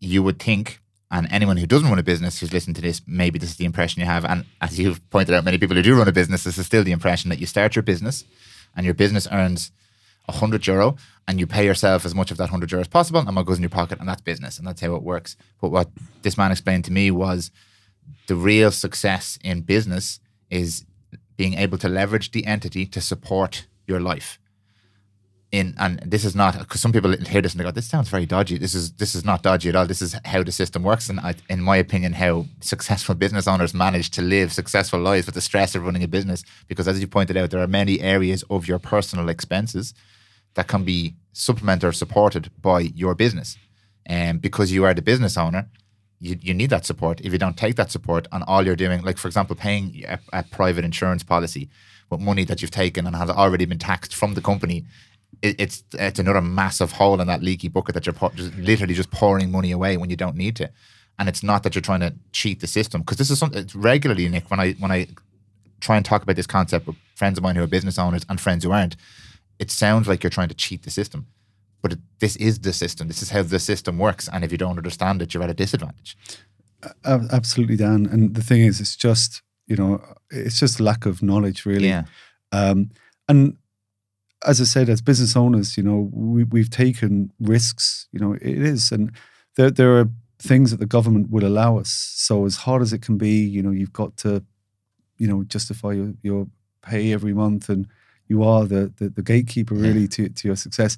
You would think, and anyone who doesn't run a business who's listened to this, maybe this is the impression you have. And as you've pointed out, many people who do run a business, this is still the impression that you start your business, and your business earns 100 euro and you pay yourself as much of that 100 euro as possible and what goes in your pocket and that's business and that's how it works but what this man explained to me was the real success in business is being able to leverage the entity to support your life in and this is not because some people hear this and they go this sounds very dodgy. This is this is not dodgy at all. This is how the system works. And I, in my opinion how successful business owners manage to live successful lives with the stress of running a business. Because as you pointed out there are many areas of your personal expenses that can be supplemented or supported by your business. And because you are the business owner you, you need that support. If you don't take that support and all you're doing like for example paying a, a private insurance policy with money that you've taken and has already been taxed from the company it, it's it's another massive hole in that leaky bucket that you're pour, just literally just pouring money away when you don't need to. And it's not that you're trying to cheat the system because this is something it's regularly, Nick. When I when I try and talk about this concept with friends of mine who are business owners and friends who aren't, it sounds like you're trying to cheat the system. But it, this is the system. This is how the system works. And if you don't understand it, you're at a disadvantage. Uh, absolutely, Dan. And the thing is, it's just you know, it's just lack of knowledge, really. Yeah. Um, and as I said, as business owners, you know, we, we've taken risks. You know, it is, and there there are things that the government will allow us. So as hard as it can be, you know, you've got to, you know, justify your, your pay every month, and you are the the, the gatekeeper really yeah. to to your success.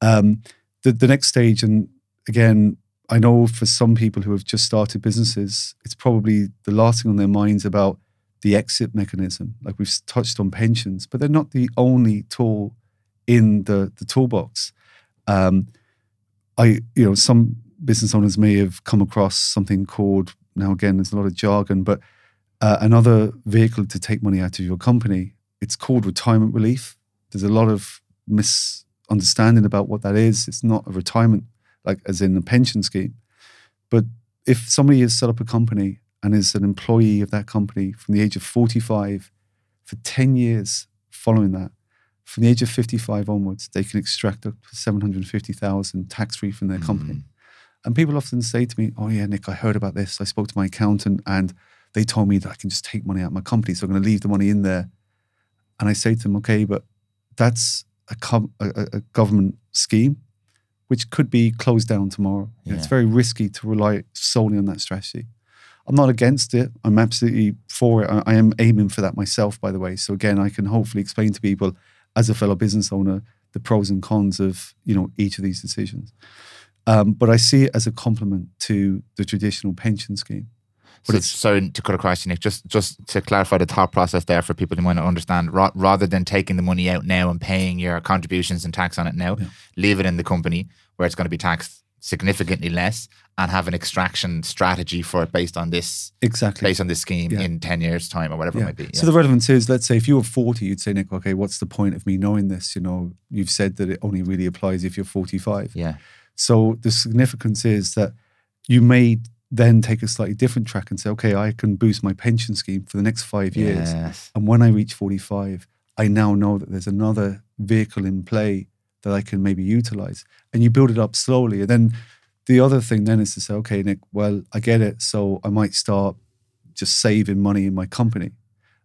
Um, the the next stage, and again, I know for some people who have just started businesses, it's probably the last thing on their minds about the exit mechanism. Like we've touched on pensions, but they're not the only tool in the the toolbox. Um, I, you know, some business owners may have come across something called now again there's a lot of jargon but uh, another vehicle to take money out of your company it's called retirement relief there's a lot of misunderstanding about what that is it's not a retirement like as in a pension scheme but if somebody has set up a company and is an employee of that company from the age of 45 for 10 years following that from the age of 55 onwards they can extract up to 750,000 tax free from their mm-hmm. company and people often say to me, Oh, yeah, Nick, I heard about this. I spoke to my accountant and they told me that I can just take money out of my company. So I'm going to leave the money in there. And I say to them, Okay, but that's a, com- a, a government scheme, which could be closed down tomorrow. Yeah. It's very risky to rely solely on that strategy. I'm not against it. I'm absolutely for it. I, I am aiming for that myself, by the way. So again, I can hopefully explain to people as a fellow business owner the pros and cons of you know each of these decisions. Um, but I see it as a complement to the traditional pension scheme. But so, it's sorry to cut across you, Nick. Just just to clarify the thought process there for people who might not understand. Ra- rather than taking the money out now and paying your contributions and tax on it now, yeah. leave it in the company where it's going to be taxed significantly less, and have an extraction strategy for it based on this exactly based on this scheme yeah. in ten years' time or whatever yeah. it might be. So the relevance is, let's say, if you were forty, you'd say, Nick, okay, what's the point of me knowing this? You know, you've said that it only really applies if you're forty-five. Yeah. So the significance is that you may then take a slightly different track and say, okay, I can boost my pension scheme for the next five years. Yes. And when I reach 45, I now know that there's another vehicle in play that I can maybe utilize. And you build it up slowly. And then the other thing then is to say, okay, Nick, well, I get it. So I might start just saving money in my company.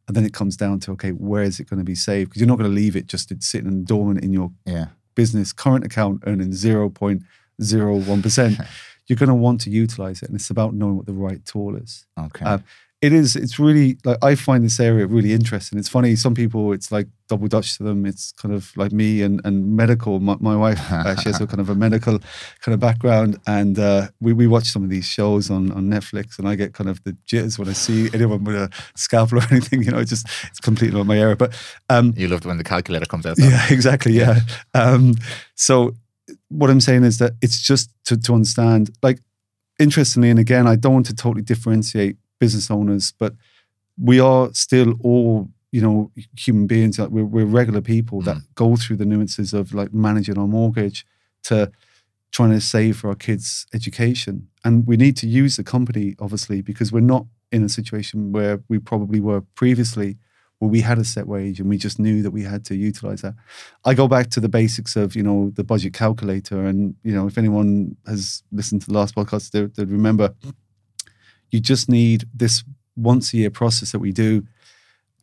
And then it comes down to, okay, where is it going to be saved? Because you're not going to leave it just sitting dormant in your yeah. business current account earning 0.01%. you're going to want to utilize it, and it's about knowing what the right tool is. Okay. Uh, it is. It's really like I find this area really interesting. It's funny. Some people, it's like double dutch to them. It's kind of like me and and medical. My, my wife uh, she has a kind of a medical kind of background, and uh, we we watch some of these shows on on Netflix, and I get kind of the jitters when I see anyone with a scalpel or anything. You know, it's just it's completely not my area. But um, you love when the calculator comes out. Though. Yeah, exactly. Yeah. Um, so what I'm saying is that it's just to, to understand, like, interestingly, and again, I don't want to totally differentiate business owners, but we are still all, you know, human beings. Like we're, we're regular people mm. that go through the nuances of like managing our mortgage to trying to save for our kids' education. And we need to use the company, obviously, because we're not in a situation where we probably were previously well, we had a set wage and we just knew that we had to utilize that. I go back to the basics of, you know, the budget calculator. And, you know, if anyone has listened to the last podcast, they, would remember you just need this once a year process that we do.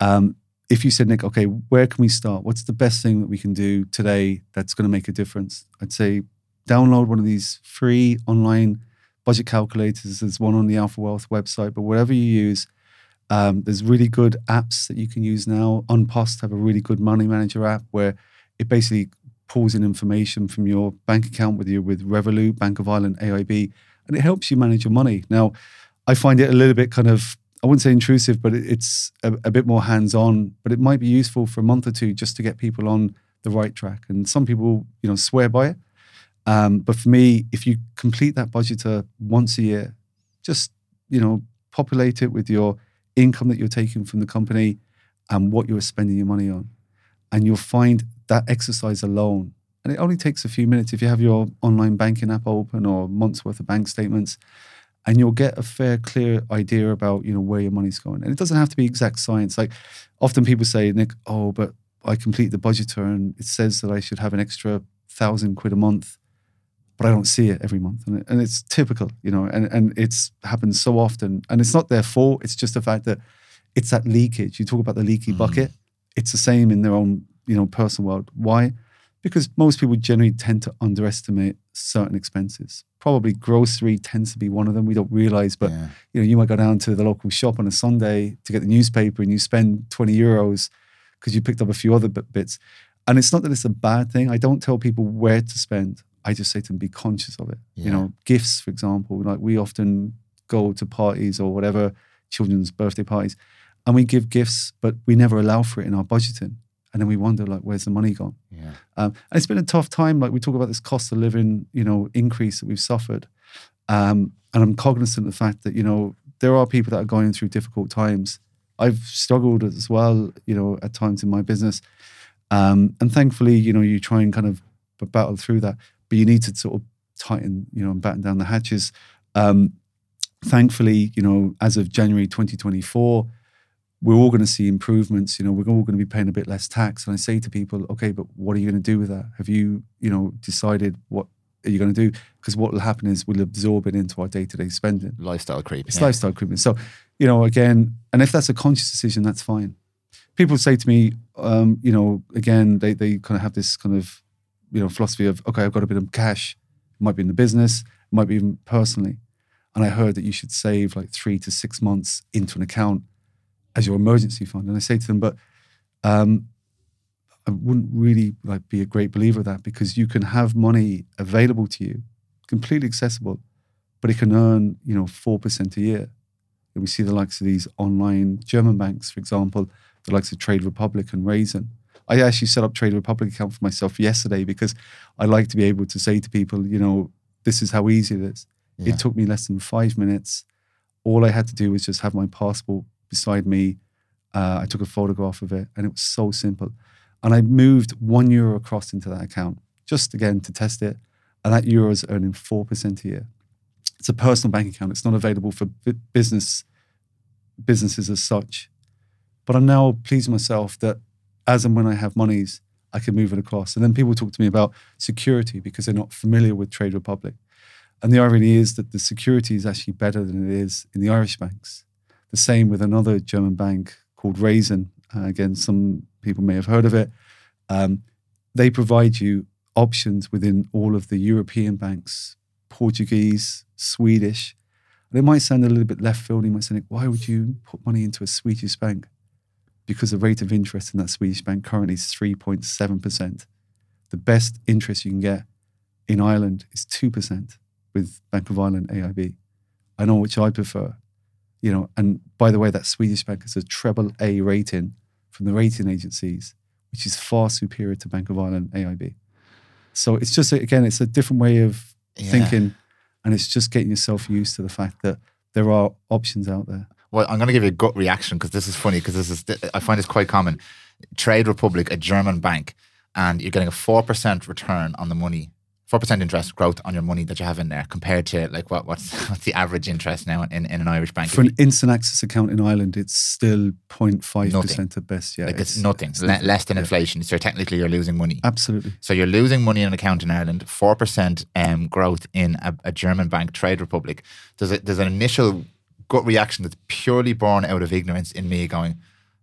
Um, if you said, Nick, okay, where can we start? What's the best thing that we can do today that's going to make a difference? I'd say download one of these free online budget calculators. There's one on the Alpha Wealth website, but whatever you use, um, there's really good apps that you can use now. An Post have a really good money manager app where it basically pulls in information from your bank account with you with Revolut, Bank of Ireland, AIB, and it helps you manage your money. Now, I find it a little bit kind of I wouldn't say intrusive, but it's a, a bit more hands-on. But it might be useful for a month or two just to get people on the right track. And some people, you know, swear by it. Um, but for me, if you complete that budgeter once a year, just you know, populate it with your income that you're taking from the company and what you're spending your money on. And you'll find that exercise alone, and it only takes a few minutes if you have your online banking app open or months worth of bank statements, and you'll get a fair, clear idea about you know where your money's going. And it doesn't have to be exact science. Like often people say, Nick, oh, but I complete the budgeter and it says that I should have an extra thousand quid a month, but I don't see it every month, and, it, and it's typical, you know, and and it's happens so often, and it's not their fault. It's just the fact that it's that leakage. You talk about the leaky Mm. bucket. It's the same in their own, you know, personal world. Why? Because most people generally tend to underestimate certain expenses. Probably grocery tends to be one of them. We don't realize, but Yeah. you know, you might go down to the local shop on a Sunday to get the newspaper, and you spend twenty euros because you picked up a few other bit- bits. And it's not that it's a bad thing. I don't tell people where to spend. I just say to them, be conscious of it. Yeah. You know, gifts, for example. Like we often go to parties or whatever, children's birthday parties, and we give gifts, but we never allow for it in our budgeting. And then we wonder, like, where's the money gone? Yeah. Um, and it's been a tough time. Like we talk about this cost of living, you know, increase that we've suffered. Um, and I'm cognizant of the fact that, you know, there are people that are going through difficult times. I've struggled as well, you know, at times in my business. Um, and thankfully, you know, you try and kind of battle through that, but you need to sort of tighten, you know, and batten down the hatches. Um, thankfully, you know, as of January 2024, we're all going to see improvements. You know, we're all going to be paying a bit less tax. And I say to people, okay, but what are you going to do with that? Have you, you know, decided what are you going to do? Because what will happen is we'll absorb it into our day to day spending. Lifestyle creep. It's yeah. lifestyle creeping. So, you know, again, and if that's a conscious decision, that's fine. People say to me, um, you know, again, they they kind of have this kind of, you know, philosophy of, okay, I've got a bit of cash. It might be in the business, it might be even personally. And I heard that you should save like three to six months into an account as your emergency fund. And I say to them, but um, I wouldn't really like be a great believer of that because you can have money available to you, completely accessible, but it can earn, you know, four percent a year. And we see the likes of these online German banks, for example, the likes of Trade Republic and Raisin. I actually set up Trade Republic account for myself yesterday because I like to be able to say to people, you know, this is how easy it is. Yeah. It took me less than five minutes. All I had to do was just have my passport beside me. Uh, I took a photograph of it, and it was so simple. And I moved one euro across into that account just again to test it, and that euro is earning four percent a year. It's a personal bank account. It's not available for business businesses as such. But I'm now pleased myself that as and when I have monies, I can move it across. And then people talk to me about security because they're not familiar with Trade Republic. And the irony is that the security is actually better than it is in the Irish banks. The same with another German bank called Raisin. Uh, again, some people may have heard of it. Um, they provide you options within all of the European banks, Portuguese, Swedish. It might sound a little bit left field. You might say, why would you put money into a Swedish bank? Because the rate of interest in that Swedish bank currently is 3.7%. The best interest you can get in Ireland is 2% with Bank of Ireland AIB. I know which I prefer. You know, and by the way, that Swedish bank has a treble A rating from the rating agencies, which is far superior to Bank of Ireland AIB. So it's just again, it's a different way of Yeah. thinking, and it's just getting yourself used to the fact that there are options out there. Well, I'm going to give you a gut reaction because this is funny because this is I find this quite common. Trade Republic, a German bank, and you're getting a four percent return on the money, four percent interest growth on your money that you have in there compared to like what what's what's the average interest now in, in an Irish bank? For an instant access account in Ireland, it's still 0.5% Nothing. at best. Yeah, like it's, nothing, le- less than inflation. So technically, you're losing money. Absolutely. So you're losing money in an account in Ireland, four percent um, growth in a, a German bank, Trade Republic. There's a, there's an initial gut reaction that's purely born out of ignorance in me, going,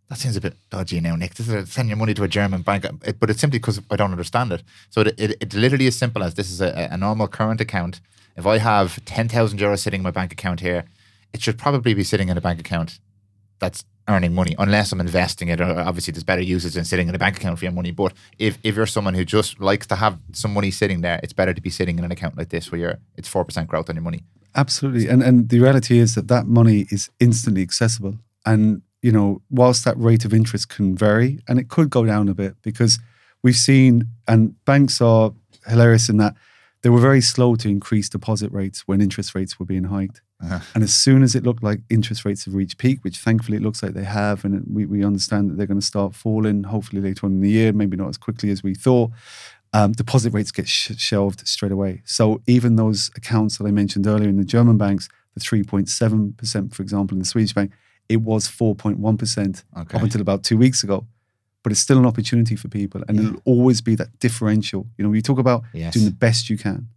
"That seems a bit dodgy now, Nick. This is sending your money to a German bank," but it's simply because I don't understand it. So it, it, it's literally as simple as this is a, a normal current account. If I have ten thousand euros sitting in my bank account here, it should probably be sitting in a bank account that's earning money, unless I'm investing it. Or obviously, there's better uses than sitting in a bank account for your money. But if, if you're someone who just likes to have some money sitting there, it's better to be sitting in an account like this where you're it's four percent growth on your money. Absolutely. And and the reality is that that money is instantly accessible. And, you know, whilst that rate of interest can vary, and it could go down a bit because we've seen, and banks are hilarious in that they were very slow to increase deposit rates when interest rates were being hiked. Uh-huh. And as soon as it looked like interest rates have reached peak, which thankfully it looks like they have, and we, we understand that they're going to start falling hopefully later on in the year, maybe not as quickly as we thought, um, deposit rates get sh- shelved straight away. So even those accounts that I mentioned earlier in the German banks, the 3.7%, for example, in the Swedish bank, it was 4.1% Okay. up until about two weeks ago. But it's still an opportunity for people. And Yeah. it'll always be that differential. You know, you talk about Yes. doing the best you can.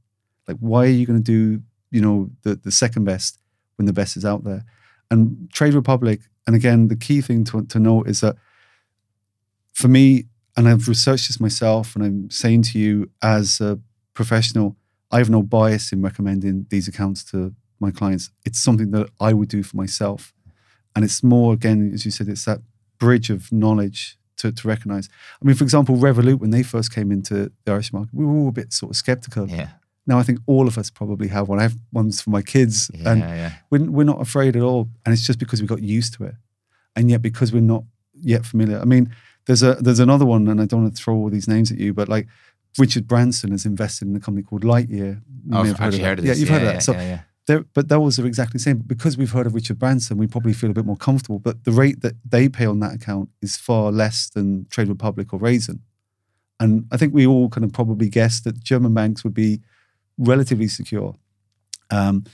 Like, why are you going to do, you know, the, the second best when the best is out there? And Trade Republic, and again, the key thing to, to note is that for me, and I've researched this myself, and I'm saying to you as a professional, I have no bias in recommending these accounts to my clients. It's something that I would do for myself. And it's more, again, as you said, it's that bridge of knowledge to, to recognize. I mean, for example, Revolut, when they first came into the Irish market, we were all a bit sort of skeptical. Yeah. Now I think all of us probably have one. I have ones for my kids, Yeah. and yeah. we're, we're not afraid at all. And it's just because we got used to it, and yet because we're not yet familiar. I mean, there's a there's another one, and I don't want to throw all these names at you, but like Richard Branson has invested in a company called Lightyear. You Oh, may I've have actually of heard of this. Yeah, you've heard of yeah, that. So there, but those are exactly the same. But because we've heard of Richard Branson, we probably feel a bit more comfortable. But the rate that they pay on that account is far less than Trade Republic or Raisin. And I think we all kind of probably guessed that German banks would be relatively secure. Um,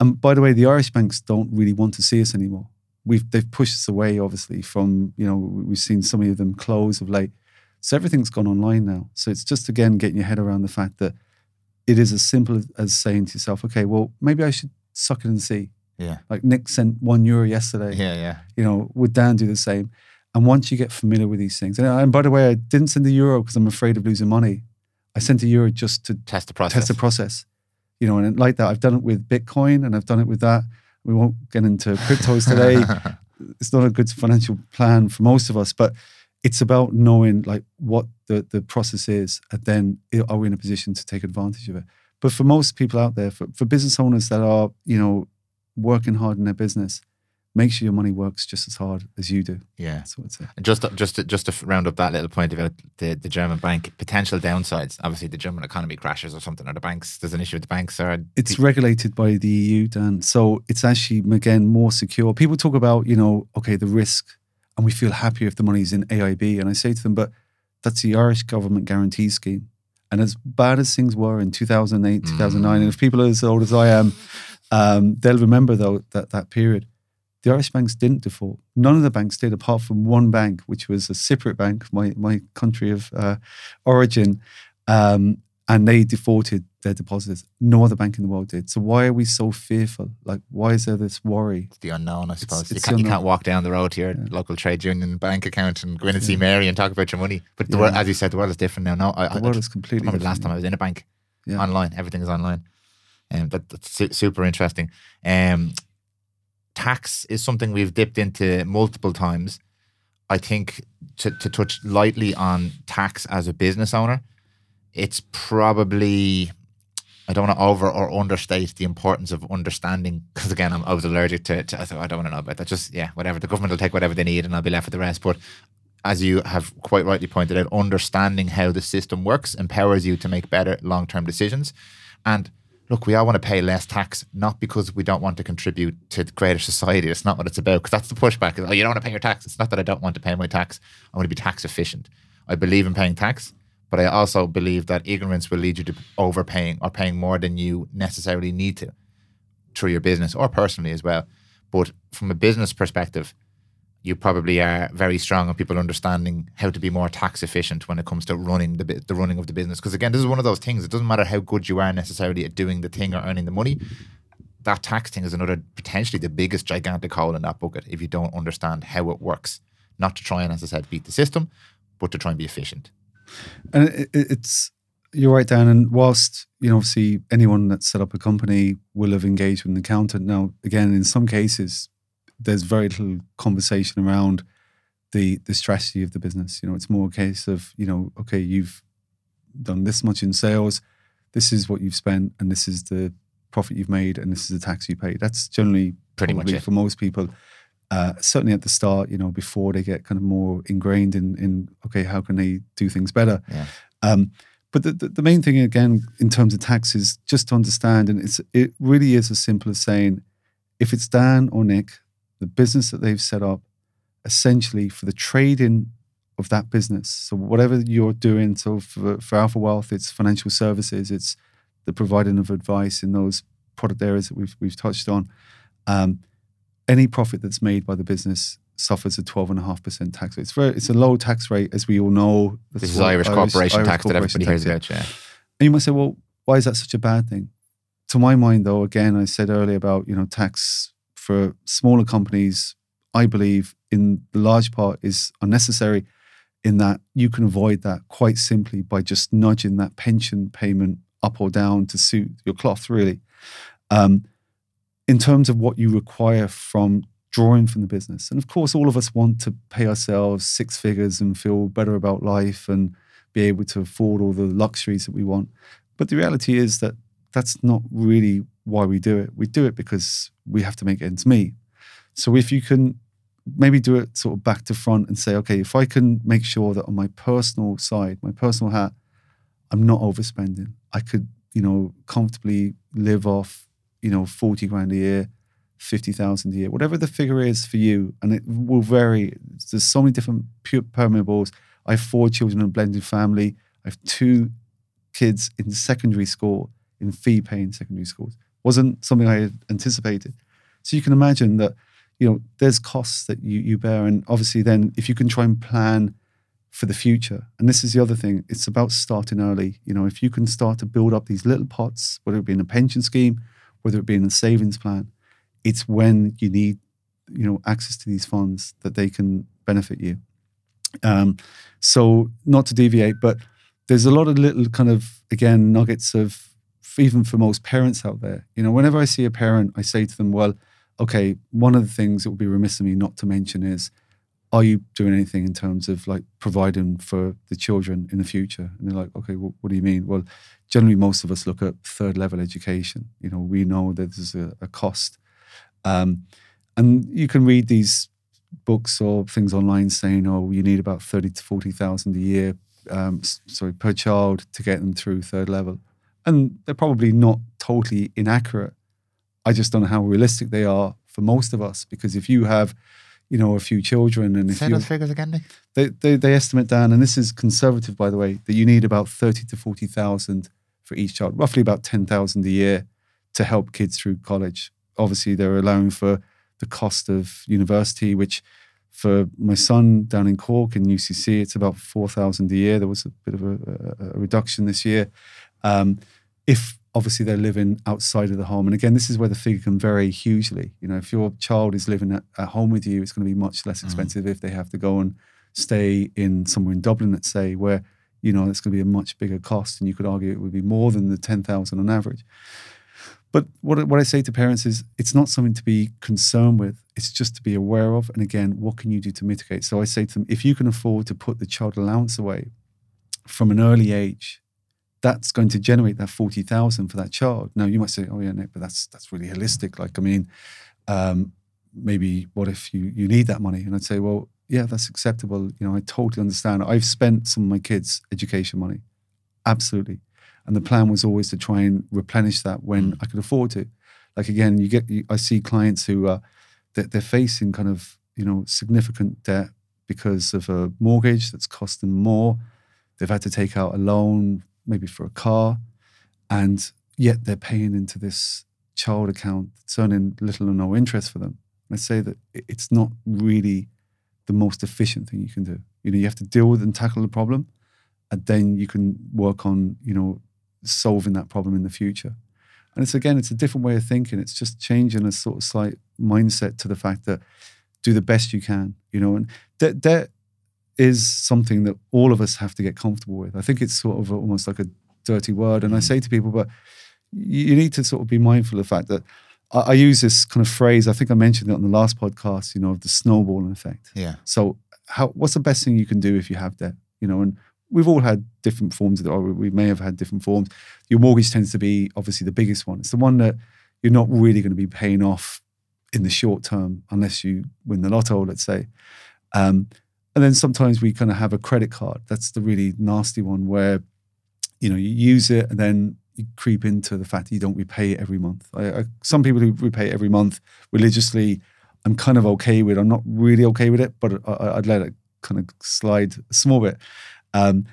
and by the way, the Irish banks don't really want to see us anymore. We've they've pushed us away, obviously, from you know we've seen so many of them close of late. So everything's gone online now. So it's just again getting your head around the fact that it is as simple as saying to yourself, okay, well maybe I should suck it and see. Yeah. Like Nick sent one euro yesterday. Yeah, yeah. You know, would Dan do the same? And once you get familiar with these things, and, and by the way, I didn't send the euro because I'm afraid of losing money. I sent a euro just to Test the process. test the process. You know, and like that, I've done it with Bitcoin and I've done it with that. We won't get into cryptos today. it's not a good financial plan for most of us, but it's about knowing like what the, the process is and then are we in a position to take advantage of it. But for most people out there, for, for business owners that are, you know, working hard in their business, make sure your money works just as hard as you do. yeah. That's what. And Just just to, just to round up that little point about the, the German bank potential downsides. Obviously, the German economy crashes or something, or the banks. There's an issue with the banks. Or It's regulated by the EU, Dan. So it's actually again more secure. People talk about, you know, okay, the risk, and we feel happier if the money's in AIB. And I say to them, but that's the Irish government guarantee scheme. And as bad as things were in 2008, 2009, and if people are as old as I am, um, they'll remember though that that period. The Irish banks didn't default. None of the banks did, apart from one bank, which was a Cypriot bank, my my country of uh, origin, um, and they defaulted their deposits. No other bank in the world did. So why are we so fearful? Like, why is there this worry? It's the unknown, I suppose. you, it's can't, you can't walk down the road to your local trade union bank account and go in and see Mary and talk about your money. But the Yeah. world, as you said, the world is different now. No, I, The I, world I is completely remember the last time I was in a bank Yeah. online. Everything is online. And that, that's su- super interesting. Um, tax is something we've dipped into multiple times. I think to, to touch lightly on tax as a business owner, it's probably I don't want to over or understate the importance of understanding because again I'm, I was allergic to, to I thought I don't want to know about that. Just yeah, whatever the government will take whatever they need and I'll be left with the rest. But as you have quite rightly pointed out, understanding how the system works empowers you to make better long term decisions. And look, we all want to pay less tax, not because we don't want to contribute to the greater society. It's not what it's about. Because that's the pushback. Oh, you don't want to pay your tax. It's not that I don't want to pay my tax. I want to be tax efficient. I believe in paying tax, but I also believe that ignorance will lead you to overpaying or paying more than you necessarily need to through your business or personally as well. But from a business perspective, you probably are very strong on people understanding how to be more tax efficient when it comes to running the the running of the business. Because again, this is one of those things. It doesn't matter how good you are necessarily at doing the thing or earning the money. That tax thing is another potentially the biggest gigantic hole in that bucket if you don't understand how it works. Not to try and, as I said, beat the system, but to try and be efficient. And it, it- it's you're right, Dan. And whilst you know, obviously, anyone that's set up a company will have engaged with an accountant. Now, again, in some cases, there's very little conversation around the the strategy of the business. You know, it's more a case of you know, okay, you've done this much in sales, this is what you've spent, and this is the profit you've made, and this is the tax you pay. That's generally Pretty much it. for most people. Uh, certainly at the start, you know, before they get kind of more ingrained in in okay, how can they do things better? Yeah. Um, but the, the, the main thing again in terms of tax is just to understand, and it's it really is as simple as saying, if it's Dan or Nick, the business that they've set up, essentially for the trading of that business. So whatever you're doing, so for, for Alpha Wealth, it's financial services, it's the providing of advice in those product areas that we've we've touched on. Um, any profit that's made by the business suffers a 12.5% tax rate. It's very it's a low tax rate, as we all know. That's This is Irish, corporation Irish tax that corporation everybody hears tax, about. Yeah. And you might say, well, why is that such a bad thing? To my mind, though, again, I said earlier about you know tax for smaller companies. I believe in the large part is unnecessary, in that you can avoid that quite simply by just nudging that pension payment up or down to suit your cloth. Really, um, in terms of what you require from drawing from the business, and of course, all of us want to pay ourselves six figures and feel better about life and be able to afford all the luxuries that we want. But the reality is that that's not really why we do it. We do it because we have to make ends meet. So if you can maybe do it sort of back to front and say, okay, if I can make sure that on my personal side, my personal hat, I'm not overspending. I could, you know, comfortably live off, you know, 40 grand a year, 50,000 a year, whatever the figure is for you. And it will vary. There's so many different permeables. I have four children in a blended family. I have two kids in secondary school, in fee paying secondary schools. Wasn't something I had anticipated. So you can imagine that, you know, there's costs that you, you bear. And obviously, then if you can try and plan for the future, and this is the other thing, it's about starting early. You know, if you can start to build up these little pots, whether it be in a pension scheme, whether it be in a savings plan, it's when you need, you know, access to these funds that they can benefit you. Um, so not to deviate, but there's a lot of little kind of again nuggets of even for most parents out there. You know, whenever I see a parent, I say to them, "Well, okay, one of the things that would be remiss of me not to mention is." Are you doing anything in terms of like providing for the children in the future? And they're like, okay, well, what do you mean? Well, generally, most of us look at third level education. You know, we know that there's a, a cost. Um, and you can read these books or things online saying, oh, you need about 30 to 40,000 a year, um, sorry, per child to get them through third level. And they're probably not totally inaccurate. I just don't know how realistic they are for most of us because if you have, you know, a few children and if Say you those figures again, Nick. they, they they estimate Dan, and this is conservative by the way, that you need about thirty to forty thousand for each child, roughly about ten thousand a year to help kids through college. Obviously, they're allowing for the cost of university, which for my son down in Cork in UCC, it's about four thousand a year. There was a bit of a, a, a reduction this year. Um, if obviously they're living outside of the home, and again, this is where the figure can vary hugely. You know, if your child is living at, at home with you, it's going to be much less mm. expensive if they have to go and stay in somewhere in Dublin, let's say, where you know it's going to be a much bigger cost, and you could argue it would be more than the ten thousand on average. But what what I say to parents is, it's not something to be concerned with. It's just to be aware of, and again, what can you do to mitigate? So I say to them, if you can afford to put the child allowance away from an early age, that's going to generate that forty thousand for that child. Now you might say, "Oh yeah, Nick, but that's that's really holistic." Like, I mean, um, maybe what if you you need that money? And I'd say, well, yeah, that's acceptable. You know, I totally understand. I've spent some of my kids' education money, absolutely, and the plan was always to try and replenish that when I could afford to. Like again, you get you, I see clients who are they're, they're facing kind of you know significant debt because of a mortgage that's cost them more. They've had to take out a loan, maybe for a car, and yet they're paying into this child account that's earning little or no interest for them. I say that it's not really the most efficient thing you can do. You know, you have to deal with and tackle the problem, and then you can work on, you know, solving that problem in the future. And it's again, it's a different way of thinking. It's just changing a sort of slight mindset to the fact that do the best you can, you know, and debt is something that all of us have to get comfortable with. I think it's sort of almost like a dirty word. And I say to people, but you you need to sort of be mindful of the fact that I, I use this kind of phrase. I think I mentioned it on the last podcast, you know, of the snowballing effect. Yeah. So, how what's the best thing you can do if you have debt? You know, and we've all had different forms of it, or we may have had different forms. Your mortgage tends to be obviously the biggest one. It's the one that you're not really going to be paying off in the short term unless you win the lotto, let's say. Um, and then sometimes we kind of have a credit card. That's the really nasty one where, you know, you use it and then you creep into the fact that you don't repay it every month. I, I, some people who repay it every month religiously, I'm kind of okay with. I'm not really okay with it, but I, I'd let it kind of slide a small bit. Um,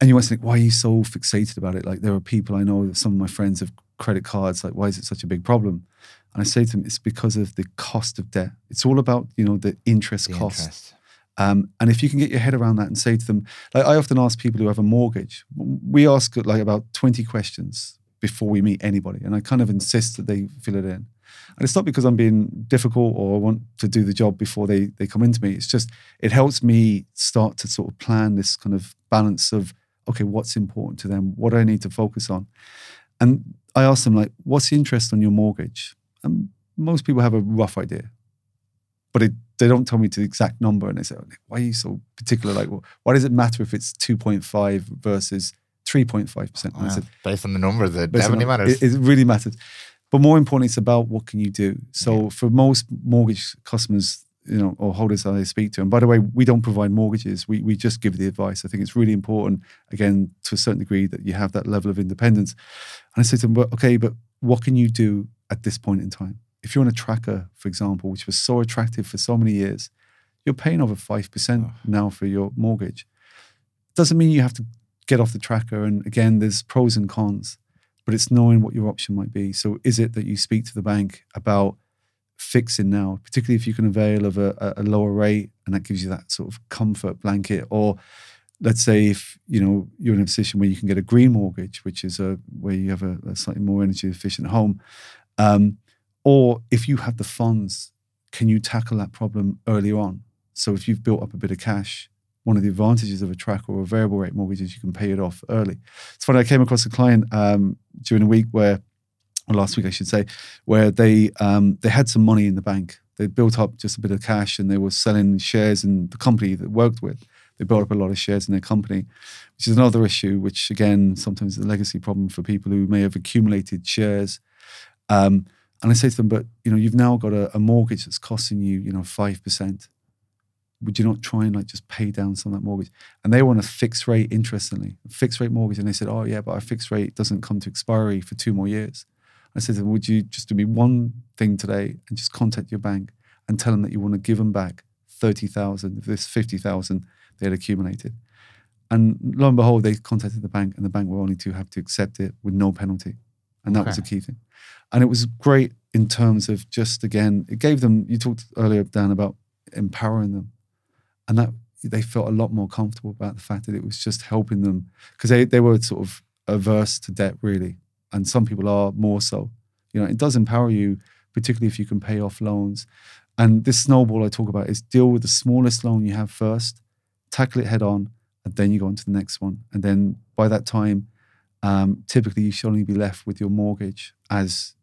and you might think, why are you so fixated about it? Like there are people I know, some of my friends have credit cards. Like, why is it such a big problem? And I say to them, it's because of the cost of debt. It's all about you know the interest The cost. interest. Um, and if you can get your head around that and say to them, like I often ask people who have a mortgage, we ask like about 20 questions before we meet anybody. And I kind of insist that they fill it in. And it's not because I'm being difficult or I want to do the job before they, they come into me. It's just, it helps me start to sort of plan this kind of balance of, okay, what's important to them? What do I need to focus on? And I ask them, like, what's the interest on your mortgage? And most people have a rough idea but it, they don't tell me to the exact number. And they say, why are you so particular? Like, wh- why does it matter if it's 2.5 versus 3.5%? And I ah, said, Based on the numbers, it "Based on definitely that, matters. It, it really matters. But more importantly, it's about what can you do. So for most mortgage customers, you know, or holders that I speak to, and by the way, we don't provide mortgages. We we just give the advice. I think it's really important, again, to a certain degree, that you have that level of independence. And I say to them, well, okay, but what can you do at this point in time? If you're on a tracker, for example, which was so attractive for so many years, you're paying over five percent now for your mortgage. Doesn't mean you have to get off the tracker. And again, there's pros and cons but it's knowing what your option might be. So, is it that you speak to the bank about fixing now, particularly if you can avail of a, a- a lower rate and that gives you that sort of comfort blanket? Or let's say if you know you're in a position where you can get a green mortgage, which is a where you have a, a slightly more energy efficient home, um, or if you have the funds, can you tackle that problem early on? So, if you've built up a bit of cash. One of the advantages of a tracker or a variable rate mortgage is you can pay it off early. It's funny. I came across a client um, during a week where, or last week I should say, where they um, they had some money in the bank. They built up just a bit of cash, and they were selling shares in the company that worked with. They built up a lot of shares in their company, which is another issue. Which again, sometimes is a legacy problem for people who may have accumulated shares. Um, and I say to them, but you know, you've now got a, a mortgage that's costing you, you know, five percent would you not try and like just pay down some of that mortgage? And they want a fixed rate, interestingly, fixed rate mortgage. And they said, oh, yeah, but our fixed rate doesn't come to expiry for two more years. I said to them, would you just do me one thing today and just contact your bank and tell them that you want to give them back 30,000 of this 50,000 they had accumulated? And lo and behold, they contacted the bank and the bank were only too happy to accept it with no penalty. And that was a key thing. And it was great in terms of just, again, it gave them, you talked earlier, Dan, about empowering them. And that they felt a lot more comfortable about the fact that it was just helping them because they, they were sort of averse to debt really. And some people are more so. You know it does empower you particularly if you can pay off loans. And this snowball i talk about is deal with the smallest loan you have first tackle it head on and then you go on to the next one. And then by that time um, typically you should only be left with your mortgage as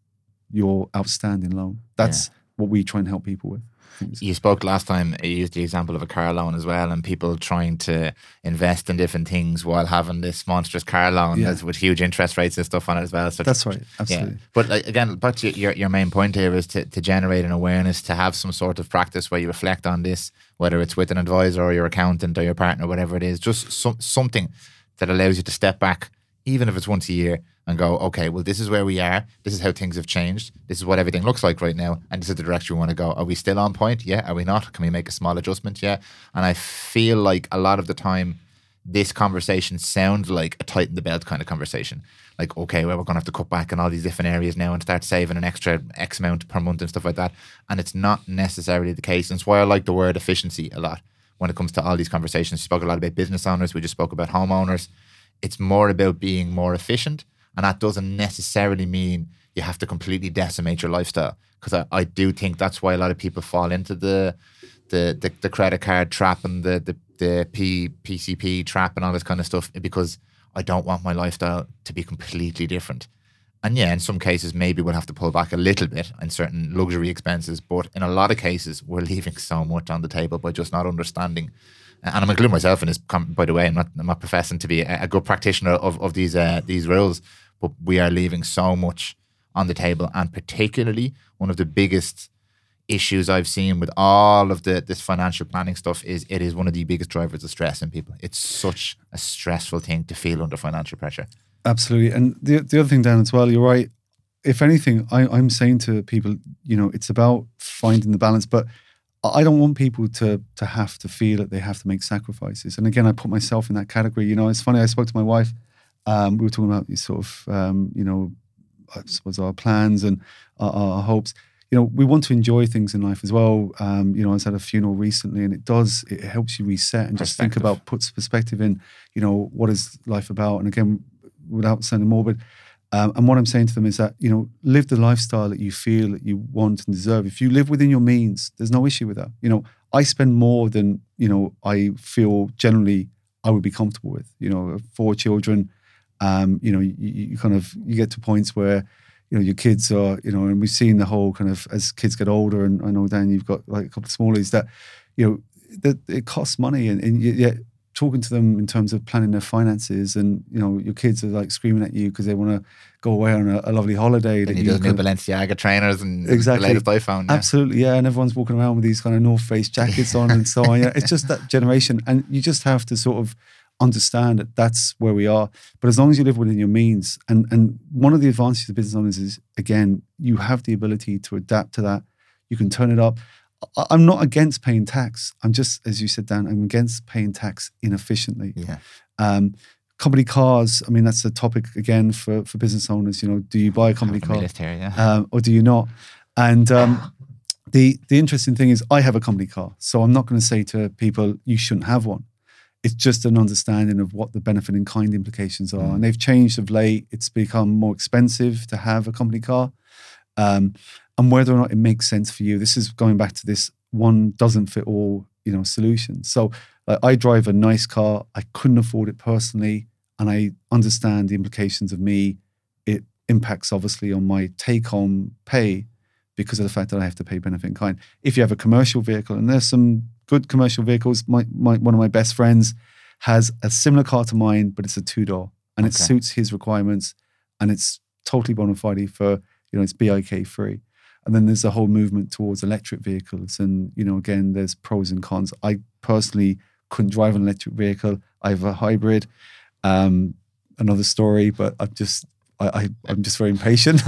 your outstanding loan that's what we try and help people with I think it's- You spoke last time, you used the example of a car loan as well, and people trying to invest in different things while having this monstrous car loan Yeah. with huge interest rates and stuff on it as well. So that's right Yeah, absolutely but like, again, to your your main point here is to, to generate an awareness, to have some sort of practice where you reflect on this, whether it's with an advisor or your accountant or your partner, whatever it is, just some, something that allows you to step back, even if it's once a year, and go, okay, well, this is where we are. This is how things have changed. This is what everything looks like right now, and this is the direction we want to go. Are we still on point? Yeah. Are we not? Can we make a small adjustment? Yeah. And I feel like a lot of the time this conversation sounds like a tighten the belt kind of conversation. Like, okay, well, we're going to have to cut back in all these different areas now and start saving an extra X amount per month and stuff like that. And it's not necessarily the case. And it's why I like the word efficiency a lot when it comes to all these conversations. We spoke a lot about business owners, we just spoke about homeowners. It's more about being more efficient. And that doesn't necessarily mean you have to completely decimate your lifestyle. Because I, I do think that's why a lot of people fall into the the the, the credit card trap and the the, the P, PCP trap and all this kind of stuff because I don't want my lifestyle to be completely different. And yeah, in some cases, maybe we'll have to pull back a little bit in certain luxury expenses, but in a lot of cases, we're leaving so much on the table by just not understanding. And I'm including myself in this. By the way, I'm not, I'm not professing to be a, a good practitioner of, of these uh, these rules, but we are leaving so much on the table, and particularly one of the biggest issues I've seen with all of the this financial planning stuff is it is one of the biggest drivers of stress in people. It's such a stressful thing to feel under financial pressure. Absolutely. And the the other thing, Dan, as well, you're right. If anything, I, I'm saying to people, you know, it's about finding the balance, but I don't want people to to have to feel that they have to make sacrifices. And again, I put myself in that category. You know, it's funny. I spoke to my wife. Um, we were talking about these sort of, um, you know, I suppose our plans and our, our hopes. You know, we want to enjoy things in life as well. Um, you know, I was at a funeral recently, and it does it helps you reset and just think about puts perspective in. You know, what is life about? And again, without sounding morbid, um, and what I'm saying to them is that you know, live the lifestyle that you feel that you want and deserve. If you live within your means, there's no issue with that. You know, I spend more than you know I feel generally I would be comfortable with. You know, four children. Um, you know, you, you kind of you get to points where you know your kids are you know, and we've seen the whole kind of as kids get older, and I know Dan, you've got like a couple of smallies that you know that it costs money, and, and yet talking to them in terms of planning their finances, and you know your kids are like screaming at you because they want to go away on a, a lovely holiday. And that you do new Balenciaga trainers and Exactly. the latest iPhone. Yeah. Absolutely, yeah. And everyone's walking around with these kind of North Face jackets on and so on. Yeah, it's just that generation, and you just have to sort of understand that that's where we are. But as long as you live within your means, and and one of the advantages of business owners is again, you have the ability to adapt to that. You can turn it up. I'm not against paying tax. I'm just, as you said, Dan, I'm against paying tax inefficiently. Yeah. Um, company cars. I mean, that's a topic again for for business owners. You know, do you buy a company car? yeah. um, or do you not? And um, the the interesting thing is, I have a company car, so I'm not going to say to people you shouldn't have one. It's just an understanding of what the benefit in kind implications are, Mm. and they've changed of late. It's become more expensive to have a company car, um, and whether or not it makes sense for you. This is going back to this one doesn't fit all, you know, solution. So like, I drive a nice car. I couldn't afford it personally, and I understand the implications of me it impacts obviously on my take home pay because of the fact that I have to pay benefit in kind. If you have a commercial vehicle, and there's some good commercial vehicles, my, my one of my best friends has a similar car to mine, but it's a two door and it suits his requirements and it's totally bona fide for, you know, it's BIK free. And then there's a whole movement towards electric vehicles. And, you know, again, there's pros and cons. I personally couldn't drive an electric vehicle. I have a hybrid. Um, another story, but I'm just I, I I'm just very impatient.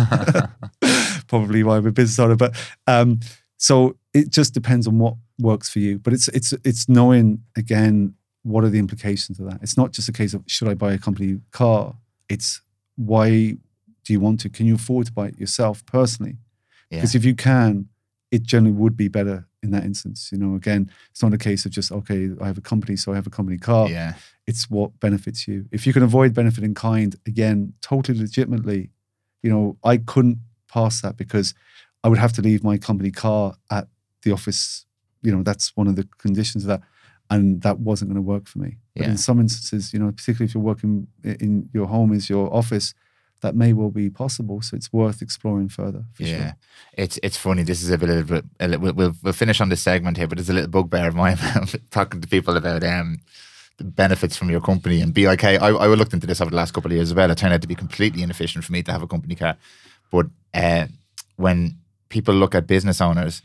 Probably why I'm a business owner. But um, so it just depends on what works for you. But it's it's it's knowing again what are the implications of that. It's not just a case of should I buy a company car. It's why do you want to? Can you afford to buy it yourself personally? Yeah. Because if you can, it generally would be better in that instance. You know, again, it's not a case of just okay, I have a company, so I have a company car yeah. it's what benefits you. If you can avoid benefit in kind, again, totally legitimately, you know, I couldn't pass that because I would have to leave my company car at the office. You know, that's one of the conditions of that. And that wasn't going to work for me. But Yeah. in some instances, you know, particularly if you're working in your home is your office, that may well be possible. So it's worth exploring further. For yeah, Sure. it's it's funny. This is a bit, a little bit. A little, we'll we'll finish on this segment here, but it's a little bugbear of mine talking to people about um the benefits from your company and BIK. I, I looked into this over the last couple of years as well. It turned out to be completely inefficient for me to have a company car. But uh, when people look at business owners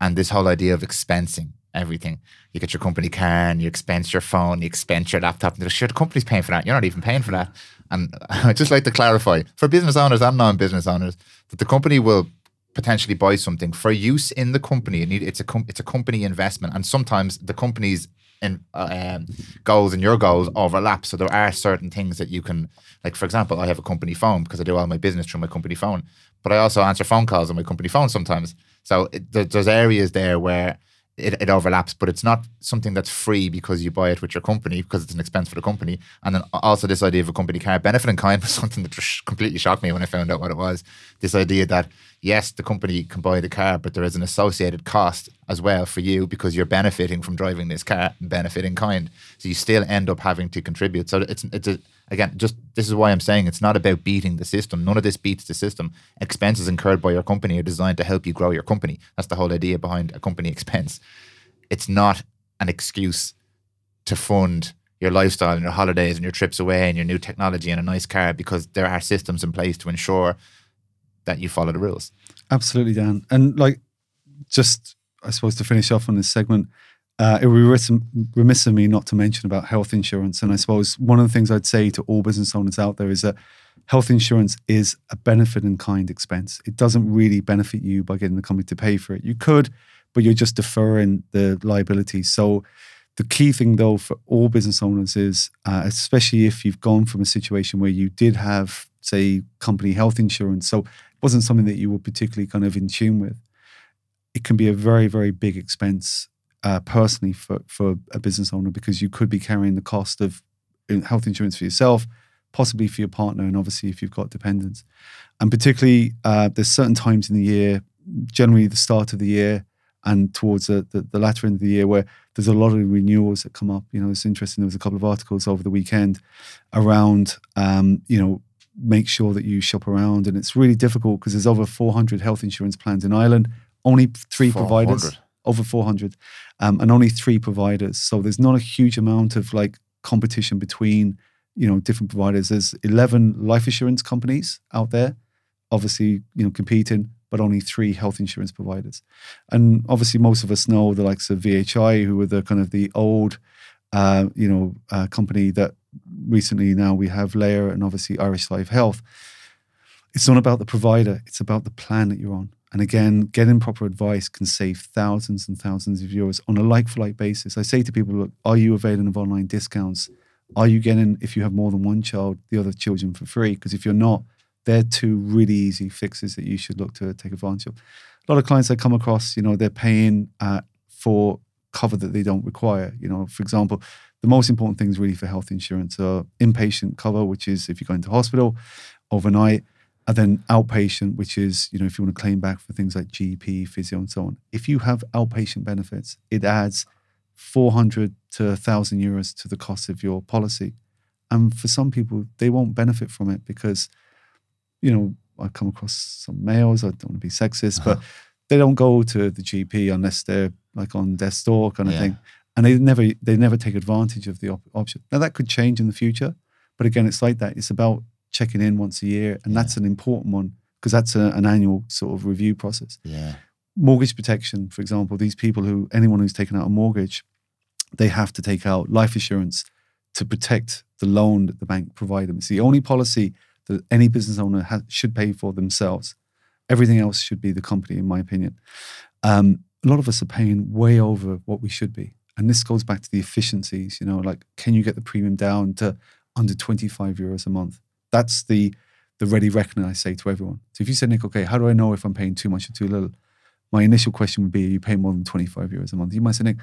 and this whole idea of expensing everything, you get your company car and you expense your phone, you expense your laptop. And they're, like, sure, the company's paying for that. You're not even paying for that. And I'd just like to clarify for business owners and non-business owners that the company will potentially buy something for use in the company. It need, it's a com- it's a company investment, and sometimes the company's in, uh, um, goals and your goals overlap. So there are certain things that you can, like for example, I have a company phone because I do all my business through my company phone, but I also answer phone calls on my company phone sometimes. So it, there, there's areas there where it, it overlaps, but it's not something that's free because you buy it with your company because it's an expense for the company. And then also this idea of a company car benefit in kind was something that completely shocked me when I found out what it was. This idea that yes, the company can buy the car, but there is an associated cost as well for you because you're benefiting from driving this car, benefit in kind. So you still end up having to contribute. So it's it's a again, just this is why I'm saying it's not about beating the system. None of this beats the system. Expenses incurred by your company are designed to help you grow your company. That's the whole idea behind a company expense. It's not an excuse to fund your lifestyle and your holidays and your trips away and your new technology and a nice car because there are systems in place to ensure that you follow the rules. Absolutely, Dan. And like, just I suppose to finish off on this segment, uh, it would be remiss, of me not to mention about health insurance. And I suppose one of the things I'd say to all business owners out there is that health insurance is a benefit in kind expense. It doesn't really benefit you by getting the company to pay for it. You could, but you're just deferring the liability. So the key thing, though, for all business owners is, uh, especially if you've gone from a situation where you did have say, company health insurance. So it wasn't something that you were particularly kind of in tune with. It can be a very, very big expense uh, personally for, for a business owner because you could be carrying the cost of uh, health insurance for yourself, possibly for your partner, and obviously if you've got dependents. And particularly, uh, there's certain times in the year, generally the start of the year, and towards the, the, the, latter end of the year where there's a lot of renewals that come up. You know, it's interesting. There was a couple of articles over the weekend around, um, you know, make sure that you shop around. And it's really difficult because there's over 400 health insurance plans in Ireland, only three providers, over 400, um, and only three providers. So there's not a huge amount of like competition between, you know, different providers. There's 11 life insurance companies out there, obviously, you know, competing but only three health insurance providers. And obviously, most of us know the likes of VHI, who were the kind of the old, uh, you know, uh, company that recently now we have Laya and obviously Irish Life Health. It's not about the provider; it's about the plan that you're on. And again, getting proper advice can save thousands and thousands of euros on a like-for-like basis. I say to people, look, are you availing of online discounts? Are you getting, if you have more than one child, the other children for free? Because if you're not, they're two really easy fixes that you should look to take advantage of. A lot of clients I come across, you know, they're paying uh, for cover that they don't require. You know, for example, the most important things really for health insurance are inpatient cover, which is if you go into hospital overnight, and then outpatient, which is, you know, if you want to claim back for things like GP, physio, and so on. If you have outpatient benefits, it adds 400 to 1,000 euros to the cost of your policy. And for some people, they won't benefit from it because – you know, I come across some males. I don't want to be sexist, uh-huh. but they don't go to the GP unless they're like on death's door kind of yeah. thing, and they never they never take advantage of the op- option. Now that could change in the future, but again, it's like that. It's about checking in once a year, and yeah. that's an important one because that's a, an annual sort of review process. Yeah. Mortgage protection, for example, these people who anyone who's taken out a mortgage, they have to take out life insurance to protect the loan that the bank provide them. It's the only policy that any business owner should pay for themselves. Everything else should be the company, in my opinion. Um, a lot of us are paying way over what we should be. And this goes back to the efficiencies, you know, like can you get the premium down to under 25 euros a month? That's the the ready reckoning I say to everyone. So if you say, Nick, okay, how do I know if I'm paying too much or too little? My initial question would be, are you paying more than 25 euros a month? You might say, Nick,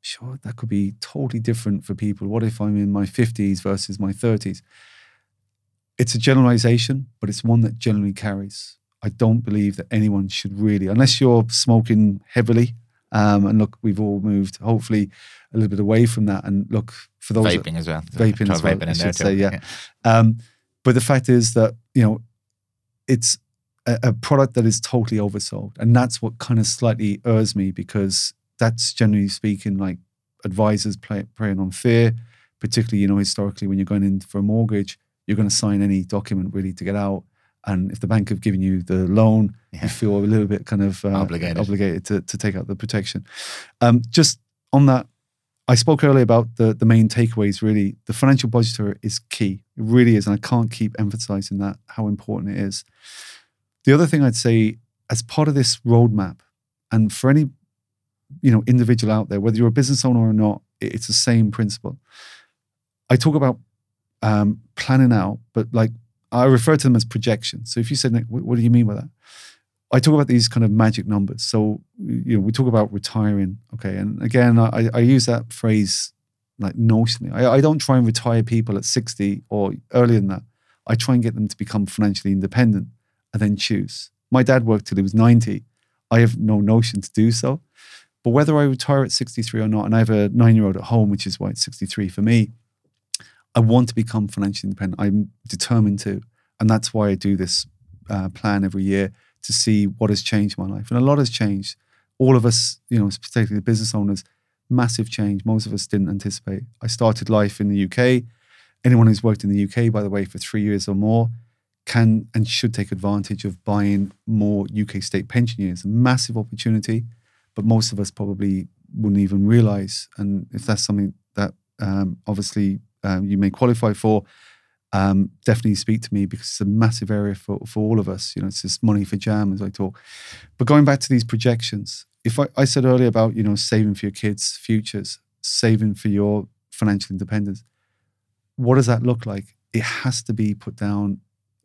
sure, that could be totally different for people. What if I'm in my 50s versus my 30s? it's a generalization, but it's one that generally carries. I don't believe that anyone should really, unless you're smoking heavily. Um, and look, we've all moved, hopefully, a little bit away from that. And look, for those vaping that, as well, vaping as well, vaping I should say, yeah. yeah. Um, but the fact is that you know, it's a, a, product that is totally oversold, and that's what kind of slightly irks me because that's generally speaking like advisors play, preying on fear, particularly you know historically when you're going in for a mortgage you're going to sign any document really to get out. And if the bank have given you the loan, yeah. you feel a little bit kind of uh, obligated, obligated to, to take out the protection. Um, just on that, I spoke earlier about the, the main takeaways really. The financial budgeter is key. It really is. And I can't keep emphasizing that, how important it is. The other thing I'd say, as part of this roadmap, and for any you know individual out there, whether you're a business owner or not, it's the same principle. I talk about um, planning out, but like I refer to them as projections. So if you said, what, what do you mean by that? I talk about these kind of magic numbers. So you know, we talk about retiring, okay, and again, I, I use that phrase like notionally. I, I don't try and retire people at sixty or earlier than that. I try and get them to become financially independent and then choose. My dad worked till he was ninety. I have no notion to do so. But whether I retire at 63 or not, and I have a nine year old at home, which is why it's 63 for me, I want to become financially independent. I'm determined to. And that's why I do this uh, plan every year to see what has changed my life. And a lot has changed. All of us, you know, particularly the business owners, massive change. Most of us didn't anticipate. I started life in the UK. Anyone who's worked in the UK, by the way, for three years or more, can and should take advantage of buying more UK state pension years. A massive opportunity, but most of us probably wouldn't even realize. And if that's something that um, obviously um, you may qualify for, um, definitely speak to me because it's a massive area for, for all of us. You know, it's just money for jam as I talk. But going back to these projections, if I, I said earlier about, you know, saving for your kids' futures, saving for your financial independence, what does that look like? It has to be put down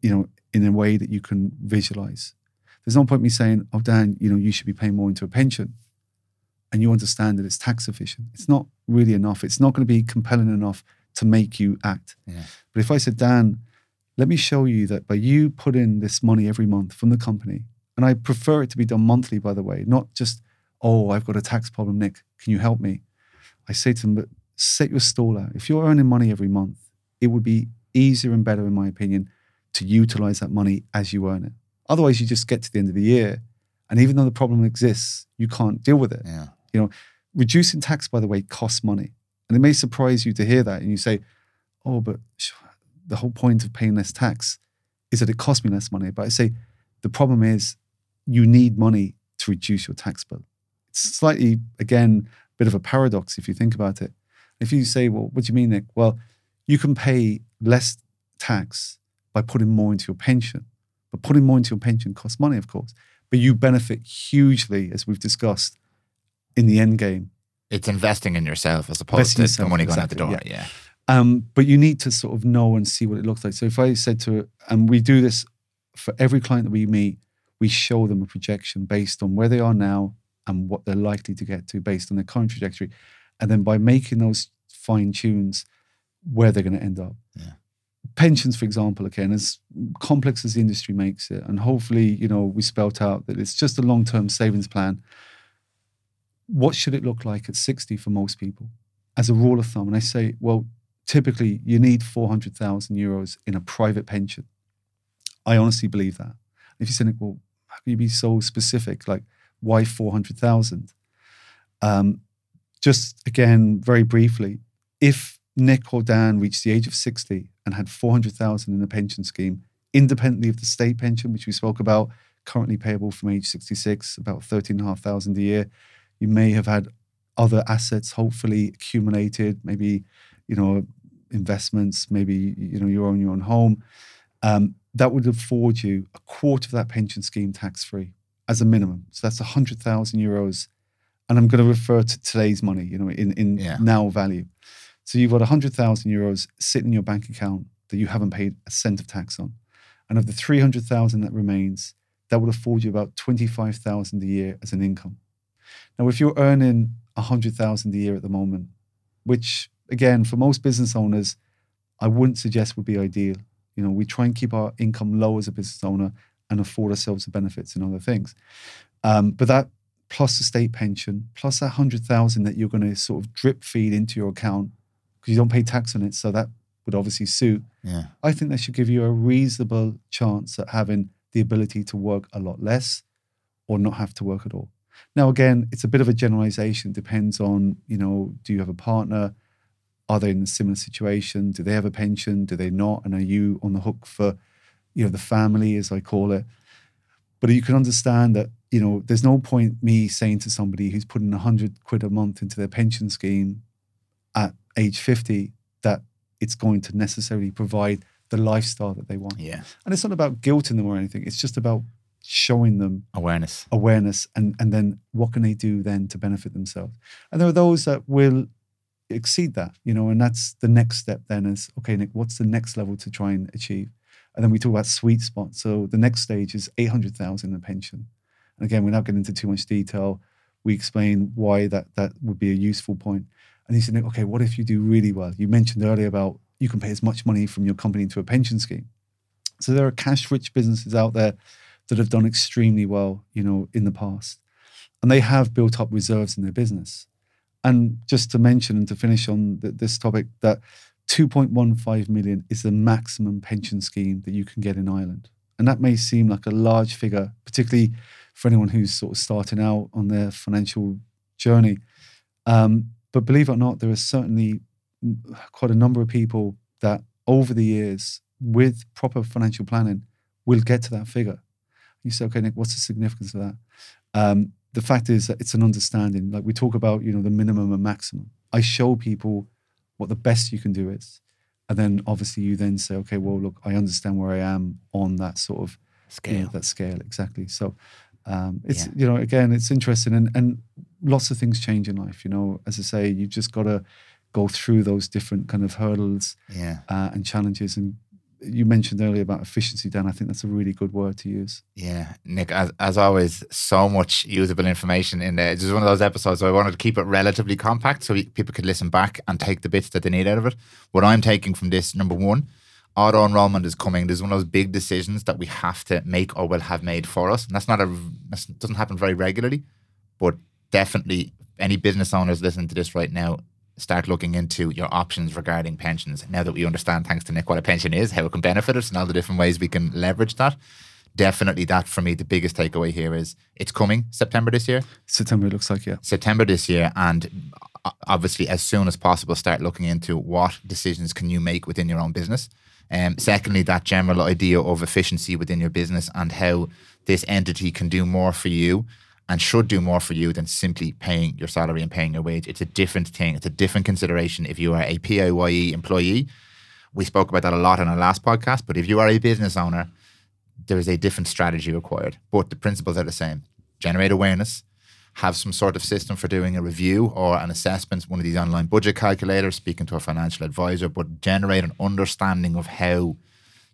you know, in a way that you can visualize. There's no point me saying, "Oh, Dan, you know, you should be paying more into a pension," and you understand that it's tax efficient. It's not really enough. It's not going to be compelling enough to make you act. Yeah. But if I said, Dan, let me show you that by you put in this money every month from the company, and I prefer it to be done monthly, by the way, not just, oh, I've got a tax problem, Nick, can you help me? I say to them, but set your stall out. If you're earning money every month, it would be easier and better, in my opinion, to utilize that money as you earn it. Otherwise, you just get to the end of the year, and even though the problem exists, you can't deal with it. Yeah. You know, reducing tax, by the way, costs money. And it may surprise you to hear that. And you say, oh, but the whole point of paying less tax is that it costs me less money. But I say, the problem is you need money to reduce your tax bill. It's slightly, again, a bit of a paradox if you think about it. If you say, well, what do you mean, Nick? Well, you can pay less tax by putting more into your pension. But putting more into your pension costs money, of course. But you benefit hugely, as we've discussed, in the end game. It's investing in yourself as opposed Investing in to the yourself, money going out the door. Yeah. Um, but you need to sort of know and see what it looks like. So if I said to, and we do this for every client that we meet, we show them a projection based on where they are now and what they're likely to get to based on their current trajectory. And then by making those fine tunes, where they're going to end up. Yeah. Pensions, for example, again, as complex as the industry makes it, and hopefully, you know, we spelt out that it's just a long term savings plan. What should it look like at 60 for most people as a rule of thumb? And I say, well, typically you need 400,000 euros in a private pension. I honestly believe that. If you say, well, how can you be so specific? Like, why 400,000? Um, just again, very briefly, if Nick or Dan reached the age of 60 and had 400,000 in a pension scheme, independently of the state pension, which we spoke about, currently payable from age 66, about 13,500 a year, you may have had other assets hopefully accumulated, maybe, you know, investments, maybe, you know, you own your own home. Um, that would afford you a quarter of that pension scheme tax free as a minimum. So that's 100,000 euros. And I'm going to refer to today's money, you know, in, in Yeah. now value. So you've got 100,000 euros sitting in your bank account that you haven't paid a cent of tax on. And of the 300,000 that remains, that would afford you about 25,000 a year as an income. Now, if you're earning 100,000 a year at the moment, which again, for most business owners, I wouldn't suggest would be ideal. You know, we try and keep our income low as a business owner and afford ourselves the benefits and other things. Um, but that plus the state pension, plus that 100,000 that you're going to sort of drip feed into your account because you don't pay tax on it. So that would obviously suit. Yeah. I think that should give you a reasonable chance at having the ability to work a lot less or not have to work at all. Now, again, it's a bit of a generalization. Depends on, you know, do you have a partner? Are they in a similar situation? Do they have a pension? Do they not? And are you on the hook for, you know, the family, as I call it? But you can understand that, you know, there's no point me saying to somebody who's putting 100 quid a month into their pension scheme at age 50 that it's going to necessarily provide the lifestyle that they want. Yeah. And it's not about guilting them or anything. It's just about showing them Awareness. awareness and and then what can they do then to benefit themselves? And there are those that will exceed that you know and that's the next step then is okay nick what's the next level to try and achieve? And then we talk about sweet spot. So the next stage is 800000 in a pension. And again we're not getting into too much detail. We explain why that that would be a useful point. And he said Nick, okay what if you do really well? You mentioned earlier about you can pay as much money from your company into a pension scheme. So there are cash rich businesses out there that have done extremely well, you know, in the past. And they have built up reserves in their business. And just to mention and to finish on th- this topic, that 2.15 million is the maximum pension scheme that you can get in Ireland. And that may seem like a large figure, particularly for anyone who's sort of starting out on their financial journey. Um, but believe it or not, there are certainly quite a number of people that over the years, with proper financial planning, will get to that figure. You say, okay, Nick, what's the significance of that? Um, the fact is that it's an understanding. Like we talk about, you know, the minimum and maximum. I show people what the best you can do is. And then obviously you then say, okay, well, look, I understand where I am on that sort of you Scale. know, that scale. Exactly. So um, it's, Yeah. you know, again, it's interesting and, and lots of things change in life. You know, as I say, you've just got to go through those different kind of hurdles Yeah. uh, and challenges and you mentioned earlier about efficiency, Dan. I think that's a really good word to use. Yeah, Nick, as, as always, so much usable information in there. It's just one of those episodes where I wanted to keep it relatively compact so people could listen back and take the bits that they need out of it. What I'm taking from this, number one, auto enrollment is coming. There's one of those big decisions that we have to make or will have made for us. And that's not a, that doesn't happen very regularly, but definitely any business owners listening to this right now, start looking into your options regarding pensions. Now that we understand, thanks to Nick, what a pension is, how it can benefit us, and all the different ways we can leverage that. Definitely, that for me, the biggest takeaway here is it's coming September this year. September, it looks like, yeah. September this year. And obviously, as soon as possible, start looking into what decisions can you make within your own business. Um, secondly, that general idea of efficiency within your business and how this entity can do more for you and should do more for you than simply paying your salary and paying your wage. It's a different thing. It's a different consideration if you are a PAYE employee. We spoke about that a lot in our last podcast, but if you are a business owner, there is a different strategy required. But the principles are the same. Generate awareness, have some sort of system for doing a review or an assessment, one of these online budget calculators, speaking to a financial advisor, but generate an understanding of how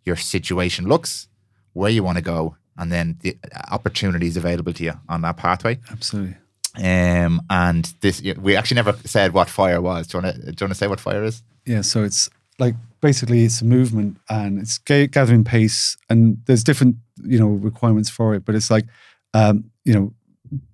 your situation looks, where you want to go, and then the opportunities available to you on that pathway. Absolutely. Um, and this, we actually never said what fire was. Do you want to, do you want to say what fire is? Yeah, so it's like basically it's a movement and it's gathering pace, and there's different you know requirements for it, but it's like um, you know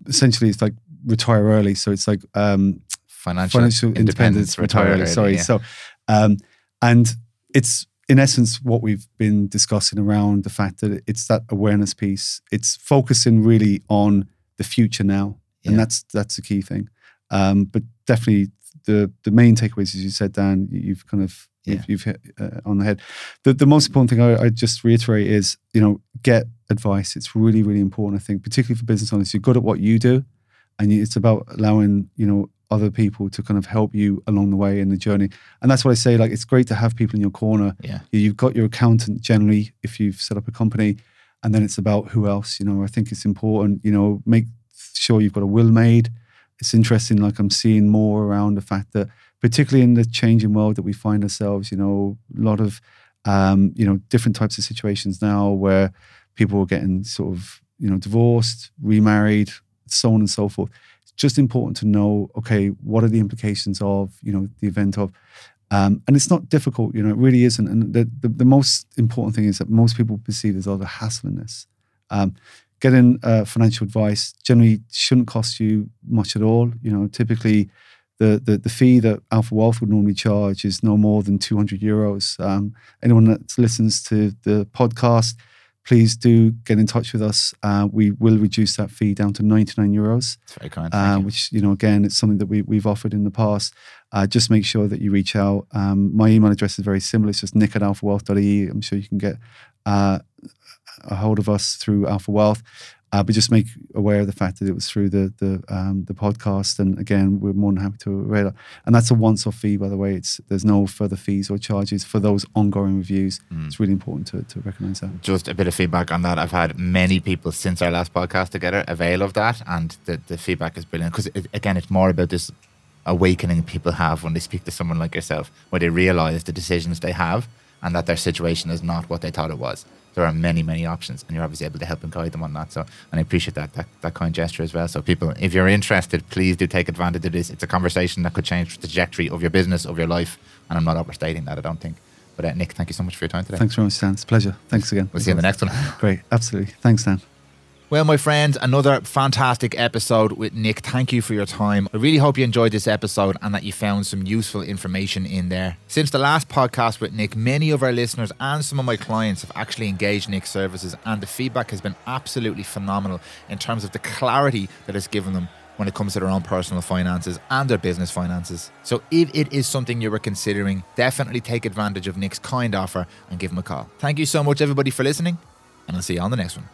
essentially it's like retire early. So it's like um, financial, financial independence, independence retire, early. Sorry, yeah. so um, and it's in essence, what we've been discussing around the fact that it's that awareness piece. It's focusing really on the future now, yeah. and that's that's the key thing. Um, but definitely, the the main takeaways, as you said, Dan, you've kind of yeah. you've, you've, hit uh, on the head. The the most important thing I, I just reiterate is you know get advice. It's really really important. I think, particularly for business owners, you're good at what you do, and it's about allowing you know other people to kind of help you along the way in the journey. And that's what I say. Like, it's great to have people in your corner. Yeah. You've got your accountant generally if you've set up a company, and then it's about who else. You know, I think it's important. You know, make sure you've got a will made. It's interesting. Like I'm seeing more around the fact that, particularly in the changing world that we find ourselves, you know, a lot of, um, you know, different types of situations now where people are getting sort of, you know, divorced, remarried, so on and so forth just important to know okay what are the implications of you know the event of um, and it's not difficult you know it really isn't. And the, the, the, most important thing is that most people perceive there's a lot of hassle in this. Um, getting uh, financial advice generally shouldn't cost you much at all. You know typically the, the, the fee that Alpha Wealth would normally charge is no more than 200 euros. Um, anyone that listens to the podcast, please do get in touch with us. Uh, we will reduce that fee down to 99 euros. It's very kind. Uh, you. Which, you know, again, it's something that we, we've offered in the past. Uh, just make sure that you reach out. Um, my email address is very similar. It's just nick at alphawealth.ie. I'm sure you can get uh, a hold of us through Alpha Wealth. Uh, but just make aware of the fact that it was through the the um, the podcast, and again, we're more than happy to read. And that's a once-off fee, by the way. It's there's no further fees or charges for those ongoing reviews. Mm. It's really important to to recognise that. Just a bit of feedback on that. I've had many people since our last podcast together avail of that, and the the feedback is brilliant because it, again, it's more about this awakening people have when they speak to someone like yourself, where they realise the decisions they have and that their situation is not what they thought it was there are many, many options, and you're obviously able to help and guide them on that. So, and I appreciate that that, that kind gesture as well. So, people, if you're interested, please do take advantage of this. It's a conversation that could change the trajectory of your business, of your life, and I'm not overstating that. I don't think. But uh, Nick, thank you so much for your time today. Thanks very much, Dan. It's a pleasure. Thanks again. We'll see you in the next one. Great, absolutely. Thanks, Dan. Well, my friends, another fantastic episode with Nick. Thank you for your time. I really hope you enjoyed this episode and that you found some useful information in there. Since the last podcast with Nick, many of our listeners and some of my clients have actually engaged Nick's services, and the feedback has been absolutely phenomenal in terms of the clarity that it's given them when it comes to their own personal finances and their business finances. So, if it is something you were considering, definitely take advantage of Nick's kind offer and give him a call. Thank you so much, everybody, for listening, and I'll see you on the next one.